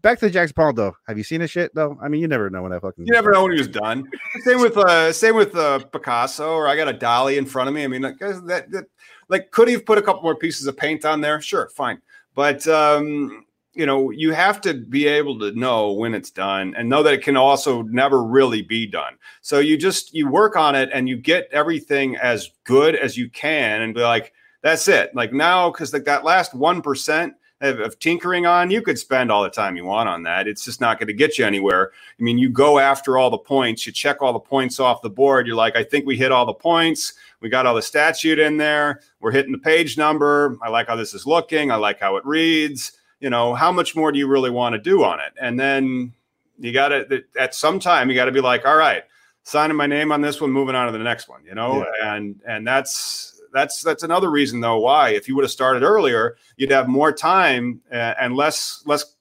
back to Jackson Pollock though. Have you seen his shit though? I mean you never know when that fucking you never know when he was done. Same with uh same with uh picasso or i got a Dalí in front of me. I mean like that, that like could he have put a couple more pieces of paint on there? Sure fine. But um you know you have to be able to know when it's done and know that it can also never really be done. So you just you work on it and you get everything as good as you can and be like that's it. Like now because like that last 1% of, of tinkering on you could spend all the time you want on that. It's just not going to get you anywhere. I mean you go after all the points you check all the points off the board. You're like i think we hit all the points. We got all the statute in there. We're hitting the page number. I like how this is looking. I like how it reads. You know, how much more do you really want to do on it? And then you got to, at some time, you got to be like, all right, signing my name on this one, moving on to the next one, you know? Yeah. And, and that's, that's, that's another reason though, why if you would have started earlier, you'd have more time and less, less,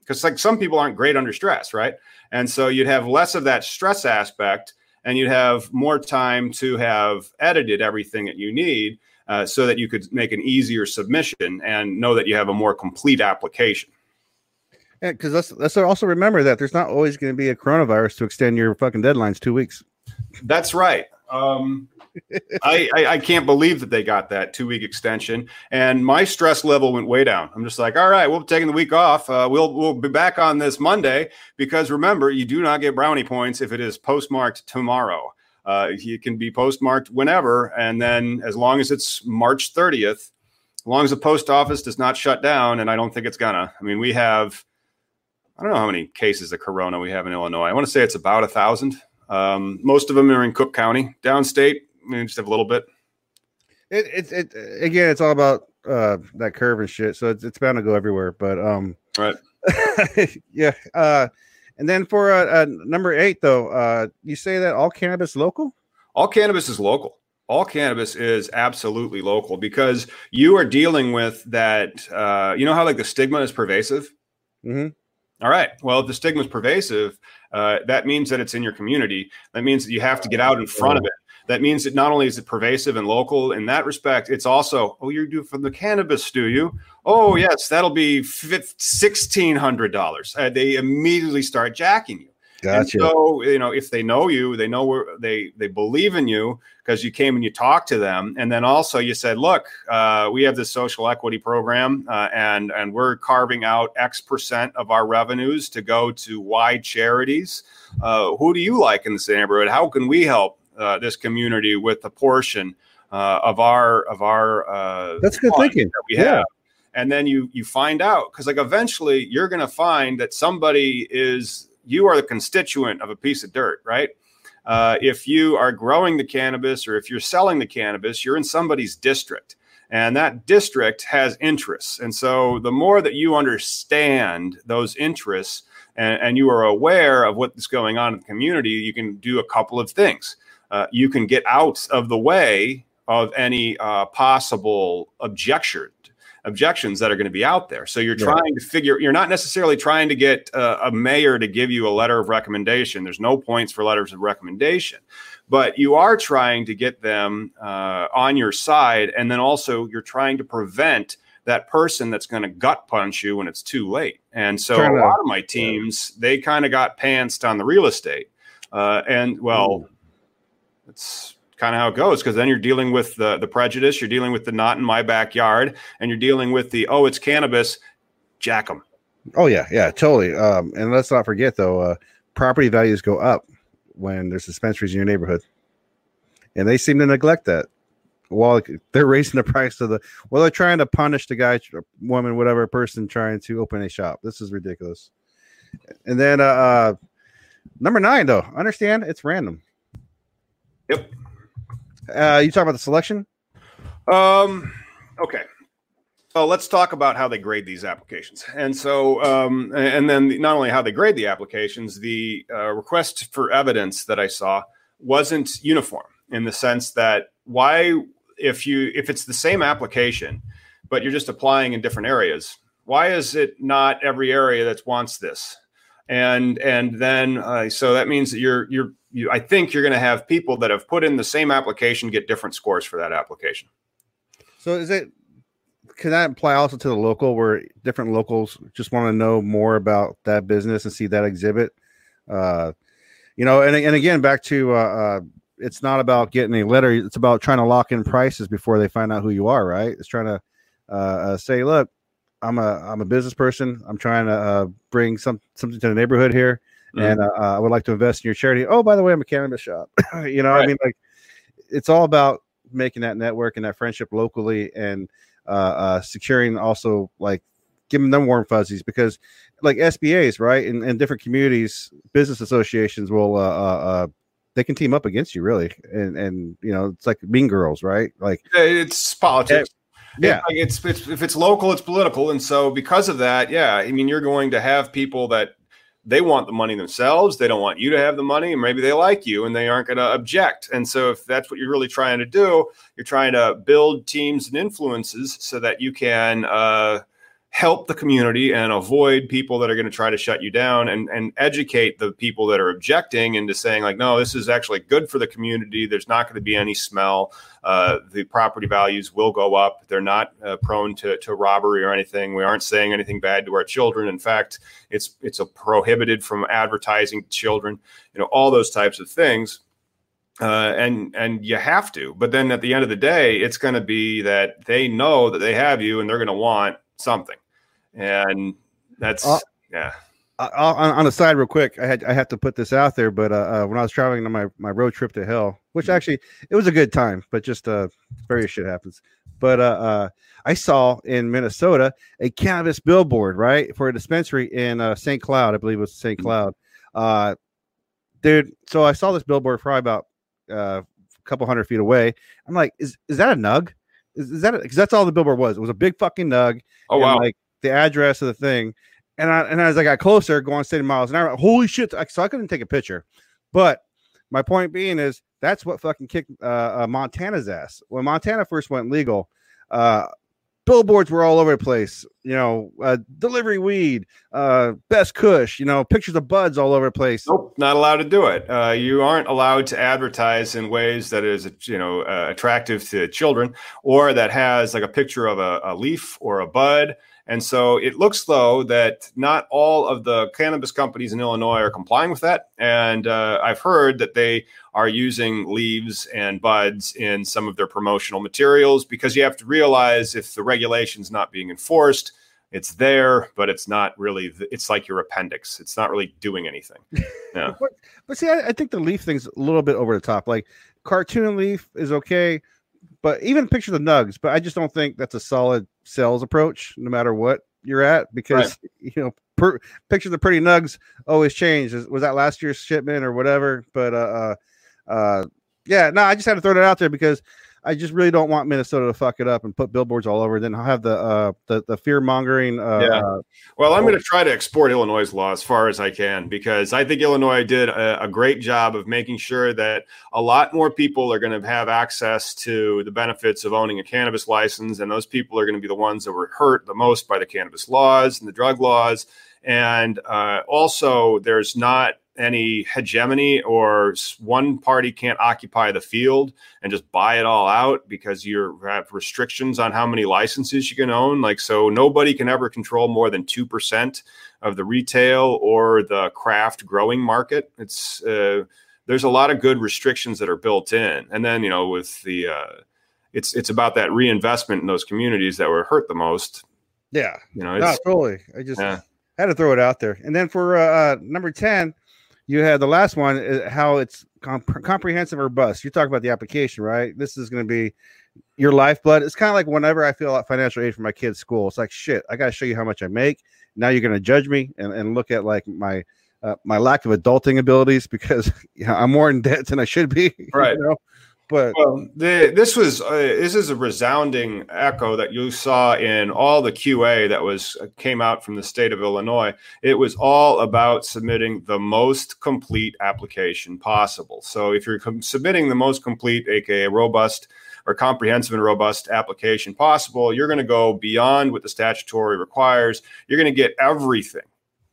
because like some people aren't great under stress, right? And so you'd have less of that stress aspect and you'd have more time to have edited everything that you need uh, so that you could make an easier submission and know that you have a more complete application. Yeah, because let's let's also remember that there's not always going to be a coronavirus to extend your fucking deadlines two weeks. That's right. Um, I, I, I can't believe that they got that two week extension, and my stress level went way down. I'm just like, all right, we'll be taking the week off. Uh, we'll we'll be back on this Monday because remember, you do not get brownie points if it is postmarked tomorrow. Uh, he can be postmarked whenever, and then as long as it's March 30th, as long as the post office does not shut down, and I don't think it's gonna. I mean, we have I don't know how many cases of corona we have in Illinois. I want to say it's about a thousand. Um, most of them are in Cook County. Downstate, we just have a little bit. It, it, it again, it's all about uh, that curve and shit. So it's, it's bound to go everywhere. But um, right, yeah. Uh, and then for uh, uh, number eight, though, uh, you say that all cannabis local? All cannabis is local. All cannabis is absolutely local because you are dealing with that. Uh, you know how like the stigma is pervasive. Mm-hmm. All right. Well, if the stigma is pervasive, uh, that means that it's in your community. That means that you have to get out in front of it that means that not only is it pervasive and local in that respect, it's also, oh, you're due from the cannabis, do you? Oh, yes, that'll be $1,600. Uh, they immediately start jacking you. Gotcha. And so, you know, if they know you, they know where they they believe in you because you came and you talked to them, and then also you said, "Look, uh, we have this social equity program, uh, and and we're carving out X percent of our revenues to go to wide charities. Uh, who do you like in this neighborhood? How can we help?" Uh, this community with a portion uh, of our of our uh, that's good thinking. that we yeah. have and then you you find out because like eventually you're going to find that somebody is you are the constituent of a piece of dirt right? Uh, if you are growing the cannabis or if you're selling the cannabis you're in somebody's district. And that district has interests. And so the more that you understand those interests and, and you are aware of what's going on in the community you can do a couple of things uh, you can get out of the way of any uh, possible objection objections that are going to be out there. So you're yeah. trying to figure. You're not necessarily trying to get uh, a mayor to give you a letter of recommendation. There's no points for letters of recommendation, but you are trying to get them uh, on your side, and then also you're trying to prevent that person that's going to gut punch you when it's too late. And so a lot of my teams, yeah. they kind of got pantsed on the real estate. Uh, and well, Ooh. That's kind of how it goes because then you're dealing with the the prejudice, you're dealing with the not in my backyard, and you're dealing with the oh it's cannabis, jack them. Oh yeah, yeah, totally. Um, and let's not forget though, uh, property values go up when there's dispensaries in your neighborhood, and they seem to neglect that. While they're raising the price of the, well, they're trying to punish the guy, woman, whatever person trying to open a shop. This is ridiculous. And then uh, uh number nine, though, understand it's random. Yep. Uh, you talk about the selection? Um. Okay. Well, let's talk about how they grade these applications. And so, um, and then not only how they grade the applications, the uh, request for evidence that I saw wasn't uniform in the sense that why, if you if it's the same application, but you're just applying in different areas, why is it not every area that wants this? And and then uh, so that means that you're you're you, I think you're going to have people that have put in the same application get different scores for that application. So is it can that apply also to the local where different locals just want to know more about that business and see that exhibit? Uh, you know, and, and again, back to uh, uh, it's not about getting a letter, it's about trying to lock in prices before they find out who you are, right? It's trying to uh, uh say, look, I'm a I'm a business person. I'm trying to uh, bring some something to the neighborhood here, mm-hmm. and uh, I would like to invest in your charity. Oh, by the way, I'm a cannabis shop. you know, right. I mean, like it's all about making that network and that friendship locally, and uh, uh, securing also like giving them warm fuzzies because like SBAs, right, and, in different communities, business associations will uh, uh, uh, they can team up against you really, and and you know it's like Mean Girls, right? Like it's politics. yeah, it, it's, it's if it's local, it's political, and so because of that, yeah, I mean, you're going to have people that they want the money themselves. They don't want you to have the money, and maybe they like you and they aren't going to object. And so, if that's what you're really trying to do, you're trying to build teams and influences so that you can uh, help the community and avoid people that are going to try to shut you down and, and educate the people that are objecting into saying like no this is actually good for the community. There's not going to be any smell. Uh, the property values will go up. They're not uh, prone to, to robbery or anything. We aren't saying anything bad to our children. In fact it's it's a prohibited from advertising children you know all those types of things. Uh, and and you have to. But then at the end of the day it's going to be that they know that they have you and they're going to want something and that's uh, yeah. On, the side, real quick, I had I have to put this out there, but uh, uh, when I was traveling on my, my road trip to hell, which mm-hmm. actually it was a good time, but just uh, various shit happens. But uh, uh, I saw in Minnesota a cannabis billboard, right, for a dispensary in uh, St. Cloud, I believe it was St. Mm-hmm. Cloud. Uh, dude, so I saw this billboard probably about uh, a couple hundred feet away. I'm like, is is that a nug? Is, is that because that's all the billboard was? It was a big fucking nug. Oh wow! Like the address of the thing. And I, and as I got closer, going 60 miles an hour, holy shit! So I couldn't take a picture. But my point being is that's what fucking kicked uh, uh, Montana's ass when Montana first went legal. Uh, billboards were all over the place. You know, uh, delivery weed, uh, best Kush. You know, pictures of buds all over the place. Nope, not allowed to do it. Uh, you aren't allowed to advertise in ways that is, you know, attractive to children or that has like a picture of a, a leaf or a bud. And so it looks though that not all of the cannabis companies in Illinois are complying with that. And uh, I've heard that they are using leaves and buds in some of their promotional materials because you have to realize if the regulation's not being enforced, it's there, but it's not really. It's like your appendix. It's not really doing anything. Yeah. but, but see, I, I think the leaf thing's a little bit over the top. Like cartoon leaf is okay but even picture the nugs. But I just don't think that's a solid sales approach, no matter what you're at, because right. you know, per, picture the pretty nugs always change. Was that last year's shipment or whatever? But uh, uh, uh yeah, no, I just had to throw that out there because I just really don't want Minnesota to fuck it up and put billboards all over. Then I'll have the uh, the, the fear mongering. Uh, yeah. Uh, well, I'm going to try to export Illinois' law as far as I can because I think Illinois did a, a great job of making sure that a lot more people are going to have access to the benefits of owning a cannabis license, and those people are going to be the ones that were hurt the most by the cannabis laws and the drug laws. And uh, also, there's not any hegemony or one party can't occupy the field and just buy it all out because you have restrictions on how many licenses you can own. Like so nobody can ever control more than 2% of the retail or the craft growing market. It's uh, there's a lot of good restrictions that are built in. And then you know with the uh, it's it's about that reinvestment in those communities that were hurt the most. Yeah. You know it's, totally. I just yeah. had to throw it out there. And then for uh, uh number 10 you had the last one uh, how it's comp- comprehensive or bust. You talk about the application right? This is going to be your lifeblood. It's kind of like whenever i feel like financial aid for my kids school it's like shit i got to show you how much i make. Now you're going to judge me and, and look at like my uh, my lack of adulting abilities because you know, i'm more in debt than i should be right. you know? But well, the, this was uh, this is a resounding echo that you saw in all the QA that was uh, came out from the state of Illinois. It was all about submitting the most complete application possible. So if you're com- submitting the most complete, aka robust or comprehensive and robust application possible, you're going to go beyond what the statutory requires. You're going to get everything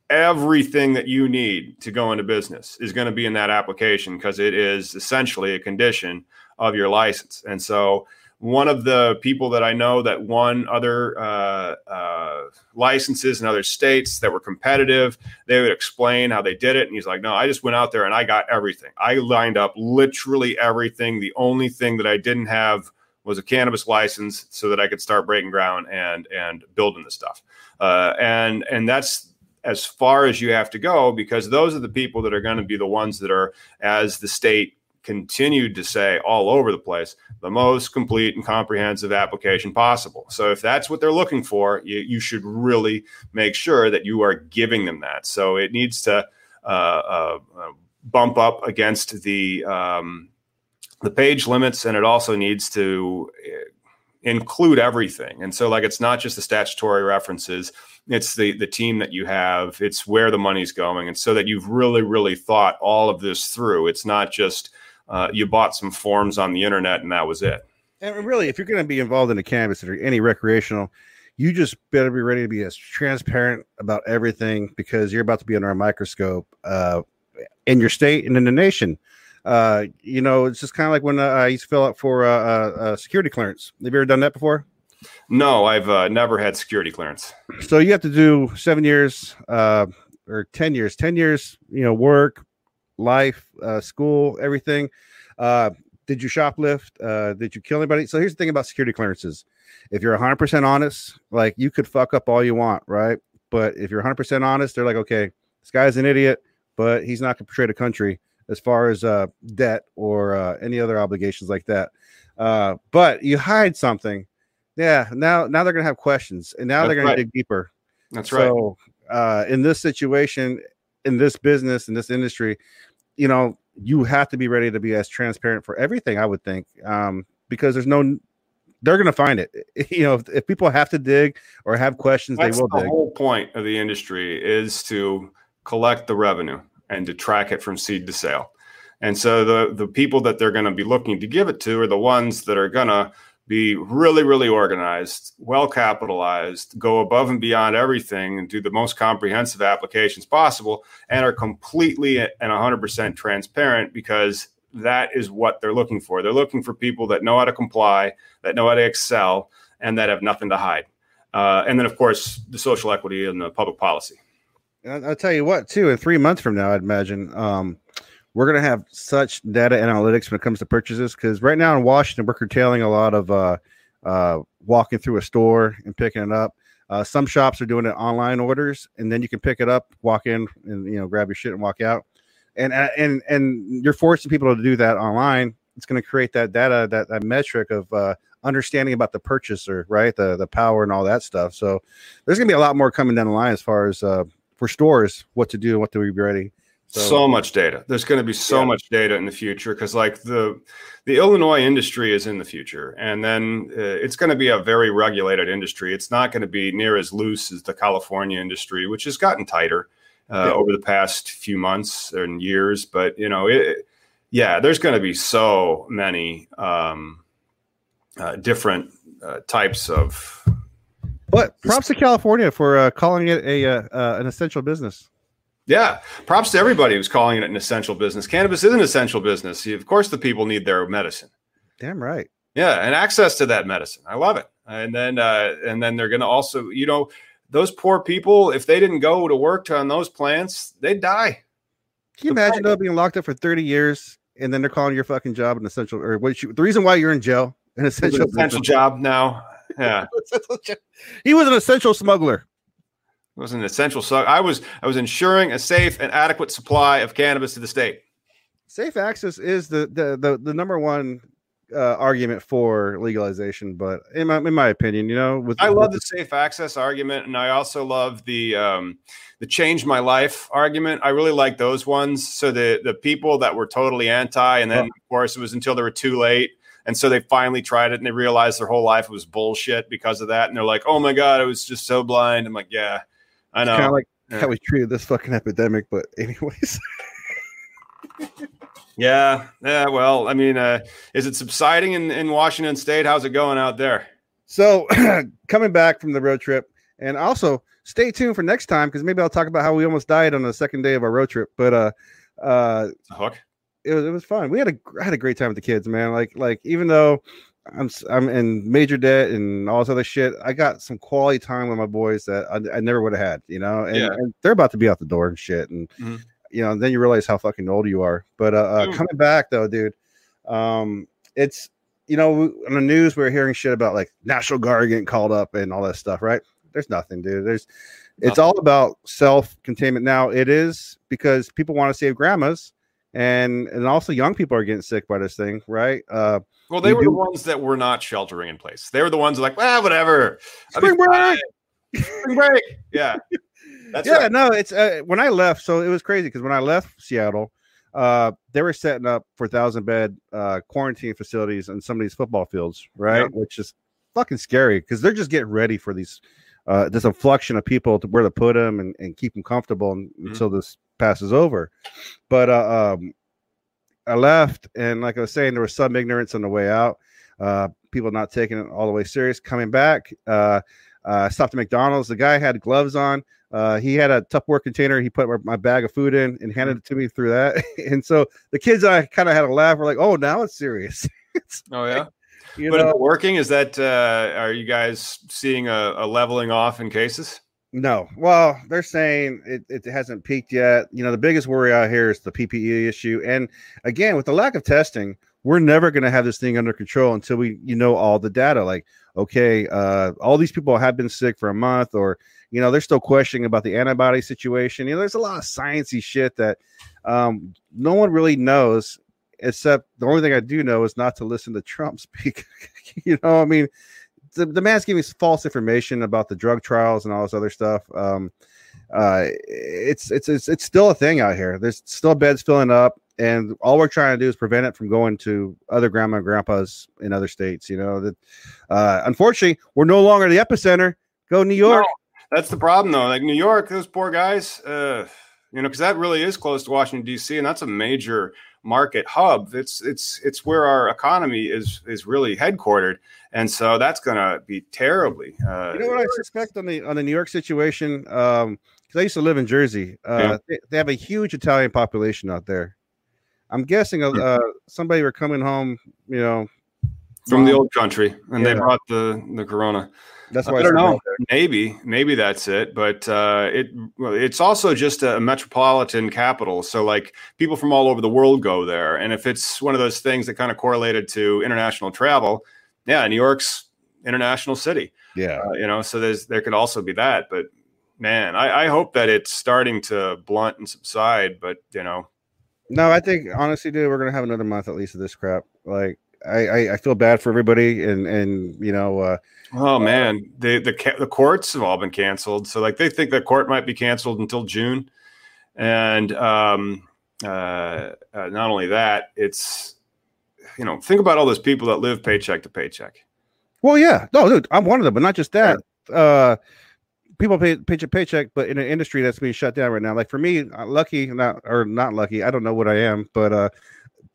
everything that you need to go into business is going to be in that application because it is essentially a condition of your license. And so, one of the people that I know that won other uh, uh, licenses in other states that were competitive, they would explain how they did it. And he's like, No, I just went out there and I got everything. I lined up literally everything. The only thing that I didn't have was a cannabis license so that I could start breaking ground and and building the stuff. Uh, and and that's as far as you have to go because those are the people that are going to be the ones that are as the state continued to say all over the place the most complete and comprehensive application possible. So if that's what they're looking for you, you should really make sure that you are giving them that. So it needs to uh, uh, uh bump up against the um, the page limits and it also needs to uh, include everything. And so like it's not just the statutory references it's the the team that you have it's where the money's going. And so that you've really really thought all of this through. It's not just uh, you bought some forms on the internet and that was it. And really if you're going to be involved in the cannabis or any recreational you just better be ready to be as transparent about everything because you're about to be under a microscope uh, in your state and in the nation. Uh, you know it's just kind of like when uh, i used to fill out for uh, uh, security clearance. Have you ever done that before? No, I've uh, never had security clearance. So you have to do seven years uh, or 10 years, 10 years, you know, work, life, uh, school, everything. Uh, did you shoplift? Uh, did you kill anybody? So here's the thing about security clearances. If you're 100% honest, like you could fuck up all you want, right? But if you're 100% honest, they're like, okay, this guy's an idiot, but he's not going to betray the country as far as uh, debt or uh, any other obligations like that. Uh, but you hide something yeah, now now they're gonna have questions, and now That's they're gonna dig deeper. That's right. So, uh, in this situation, in this business, in this industry, you know, you have to be ready to be as transparent for everything. I would think, um, because there's no, they're gonna find it. You know, if, if people have to dig or have questions, That's they will. Dig. The dig. whole point of the industry is to collect the revenue and to track it from seed to sale. And so the the people that they're going to be looking to give it to are the ones that are going to be really, really organized, well capitalized, go above and beyond everything, and do the most comprehensive applications possible, and are completely and 100% transparent because that is what they're looking for. They're looking for people that know how to comply, that know how to excel, and that have nothing to hide. Uh, and then, of course, the social equity and the public policy. I'll tell you what, too, in three months from now, I'd imagine. Um, we're going to have such data analytics when it comes to purchases because right now in Washington, we're curtailing a lot of uh, uh, walking through a store and picking it up. Uh, some shops are doing it online orders, and then you can pick it up, walk in, and you know grab your shit and walk out. And uh, and and you're forcing people to do that online. It's going to create that data, that that metric of uh, understanding about the purchaser, right? The the power and all that stuff. So there's going to be a lot more coming down the line as far as uh, for stores what to do what to be ready. So, so much data. There's going to be so yeah. much data in the future because, like the the Illinois industry is in the future, and then uh, it's going to be a very regulated industry. It's not going to be near as loose as the California industry, which has gotten tighter uh, yeah. over the past few months and years. But you know, it, yeah, there's going to be so many um, uh, different uh, types of. But props to California for uh, calling it a uh, an essential business. Yeah, props to everybody who's calling it an essential business. Cannabis is an essential business. Of course, the people need their medicine. Damn right. Yeah, and access to that medicine. I love it. And then, uh, and then they're going to also, you know, those poor people, if they didn't go to work on those plants, they'd die. Can you the imagine though being locked up for thirty years and then they're calling your fucking job an essential, or what? You, the reason why you're in jail, an essential, an essential job now. Yeah, he was an essential smuggler. It was an essential. So I was I was ensuring a safe and adequate supply of cannabis to the state. Safe access is the the the, the number one uh, argument for legalization, but in my in my opinion, you know, with I love the safe access argument, and I also love the um, the change my life argument. I really like those ones. So the the people that were totally anti, and then of course it was until they were too late, and so they finally tried it and they realized their whole life was bullshit because of that, and they're like, oh my god, I was just so blind. I'm like, yeah, I know. kind of like Yeah. how we treated this fucking epidemic, but anyways. Yeah, yeah. Well, I mean, uh, is it subsiding in, in Washington State? How's it going out there? So coming back from the road trip, and also stay tuned for next time because maybe I'll talk about how we almost died on the second day of our road trip. But uh, uh, hook. it was it was fun. We had a gr- I had a great time with the kids, man. Like like even though I'm I'm in major debt and all this other shit, I got some quality time with my boys that I, I never would have had, you know. And, Yeah. and they're about to be out the door and shit, and Mhm. you know, then you realize how fucking old you are. But uh, uh coming back though, dude, um, it's you know we- on the news we're hearing shit about like National Guard getting called up and all that stuff, right? There's nothing, dude. There's it's Nothing. all about self containment now. It is because people want to save grandmas and and also young people are getting sick by this thing, right? Uh, Well, they were do- the ones that were not sheltering in place. They were the ones like, well, whatever. I'll Spring break! Spring break. Yeah. That's yeah, right. no, it's uh, when I left. So it was crazy because when I left Seattle, uh, they were setting up for thousand bed uh, quarantine facilities in some of these football fields, right? Yep. Which is fucking scary because they're just getting ready for these uh, this inflection of people to where to put them and, and keep them comfortable Mhm. until this passes over. But uh, um, I left, and like I was saying, there was some ignorance on the way out. Uh, people not taking it all the way serious. Coming back, uh, uh, I stopped at McDonald's. The guy had gloves on. Uh, he had a Tupperware container. He put my, bag of food in and handed it to me through that. and so the kids, I kind of had a laugh. We're like, "Oh, now it's serious." It's Oh yeah. you but know, working? Is that uh, are you guys seeing a, a leveling off in cases? No. Well, they're saying it, it hasn't peaked yet. You know, the biggest worry out here is the PPE issue. And again, with the lack of testing, we're never going to have this thing under control until we, you know, all the data. Like, okay, uh, all these people have been sick for a month, or you know, they're still questioning about the antibody situation. You know, there's a lot of sciencey shit that um, no one really knows. Except the only thing I do know is not to listen to Trump speak. you know, I mean, the, the man's giving false information about the drug trials and all this other stuff. Um, uh, it's it's it's it's still a thing out here. There's still beds filling up, and all we're trying to do is prevent it from going to other grandma and grandpas in other states. You know that. Uh, unfortunately, we're no longer the epicenter. Go New York. That's the problem, though. Like New York, those poor guys. Uh, you know, because that really is close to Washington D.C. and that's a major market hub. It's it's it's where our economy is is really headquartered, and so that's going to be terribly. Uh, You know what I suspect on the on the New York situation? Um, because I used to live in Jersey. Uh, Yeah. they, they have a huge Italian population out there. I'm guessing uh, uh, somebody were coming home. You know, from the old country, and they brought the the corona. That's why I don't know. Maybe, maybe that's it. But uh, it well, it's also just a metropolitan capital, so like people from all over the world go there. And if it's one of those things that kind of correlated to international travel, yeah, New York's international city. Yeah, Uh, you know, so there's there could also be that. But man, I, I hope that it's starting to blunt and subside. But you know, no, I think honestly, dude, we're gonna have another month at least of this crap. Like, I I, I feel bad for everybody, and and you know, uh, oh man, the the ca- the courts have all been canceled. So like they think the court might be canceled until June, and um, uh, uh, not only that, it's you know think about all those people that live paycheck to paycheck. well, yeah, no, dude, I'm one of them, but not just that. Uh, people pay paycheck paycheck, but in an industry that's being shut down right now. Like for me, uh, lucky not or not lucky, I don't know what I am, but uh,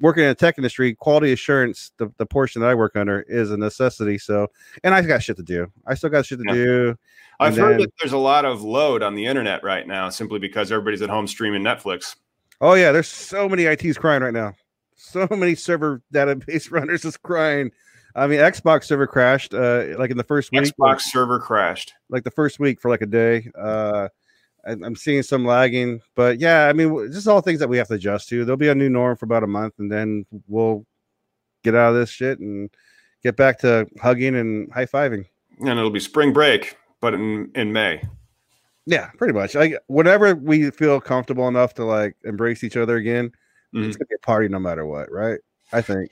working in the tech industry, quality assurance, the, the portion that I work under is a necessity. So, and I got shit to do. I still got shit to Yeah. do. I've And heard then- that there's a lot of load on the internet right now simply because everybody's at home streaming Netflix. Oh yeah, there's so many ITs crying right now. So many server database runners is crying. I mean, Xbox server crashed uh, like in the first week. Xbox server crashed. like the first week for like a day. Uh, I'm seeing some lagging, but yeah, I mean, just all things that we have to adjust to. There'll be a new norm for about a month, and then we'll get out of this shit and get back to hugging and high fiving. And it'll be spring break, but in, in May. Yeah, pretty much. Like whenever we feel comfortable enough to like embrace each other again, Mhm. it's gonna be a party no matter what, right? I think.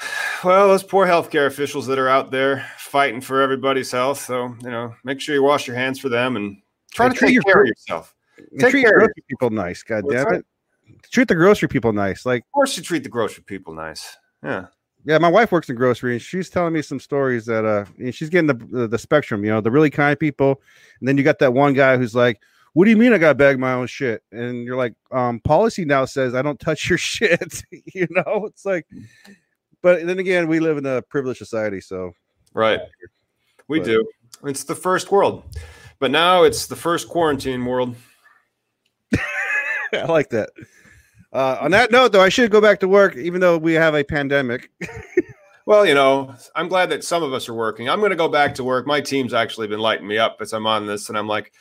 well, those poor healthcare officials that are out there fighting for everybody's health. So, you know, make sure you wash your hands for them and try And to treat take your care of yourself. Take treat care your of grocery people nice. God What's damn it. Treat the grocery people nice. Like, Of course, you treat the grocery people nice. Yeah. yeah, my wife works in grocery, and she's telling me some stories that uh, she's getting the, the the spectrum. You know, the really kind people, and then you got that one guy who's like, "What do you mean I got to bag my own shit?" And you're like, um, policy now says I don't touch your shit. you know, it's like, but then again, we live in a privileged society, so Right. We But- do. It's the first world. But now it's the first quarantine world. I like that. Uh, on that note, though, I should go back to work, even though we have a pandemic. Well, you know, I'm glad that some of us are working. I'm going to go back to work. My team's actually been lighting me up as I'm on this, and I'm like,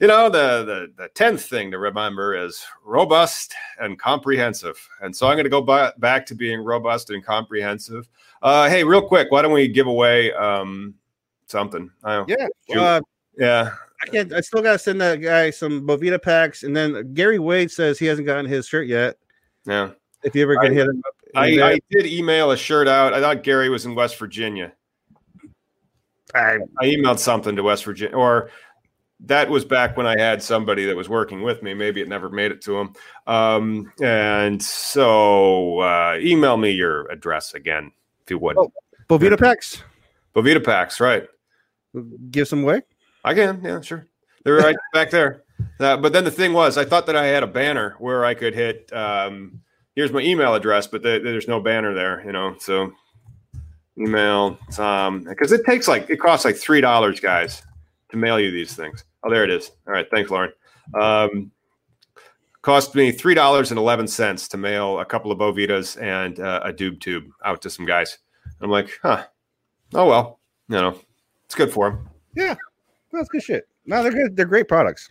you know, the the the tenth thing to remember is robust and comprehensive. And so I'm going to go ba- back to being robust and comprehensive. Uh, hey, real quick, why don't we give away um, something? I don't, Yeah, yeah. I can't. I still gotta send that guy some Boveda packs, and then Gary Wade says he hasn't gotten his shirt yet. Yeah. If you ever get I- hit him up, I, I did email a shirt out. I thought Gary was in West Virginia. I- I emailed something to West Virginia, or that was back when I had somebody that was working with me. Maybe it never made it to him. Um, and so, uh, email me your address again, if you would. Oh. Boveda packs, Boveda packs, right? give some away. I can, yeah, sure. They're right back there. Uh, but then the thing was, I thought that I had a banner where I could hit. Um, here's my email address, but the, there's no banner there, you know. So email Tom because it takes like it costs like three dollars, guys, to mail you these things. Oh, there it is. All right, thanks, Lauren. Um, cost me three dollars and eleven cents to mail a couple of Bovedas and uh, a Doob tube out to some guys. I'm like, huh. Oh well, you know, it's good for them. That's good shit. No, they're good. They're great products.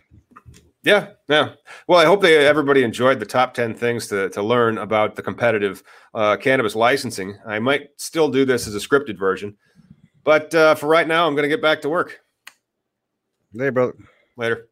Yeah, yeah. Well, I hope they everybody enjoyed the top ten things to to learn about the competitive uh, cannabis licensing. I might still do this as a scripted version, but uh, for right now, I'm going to get back to work. Hey, bro. Later.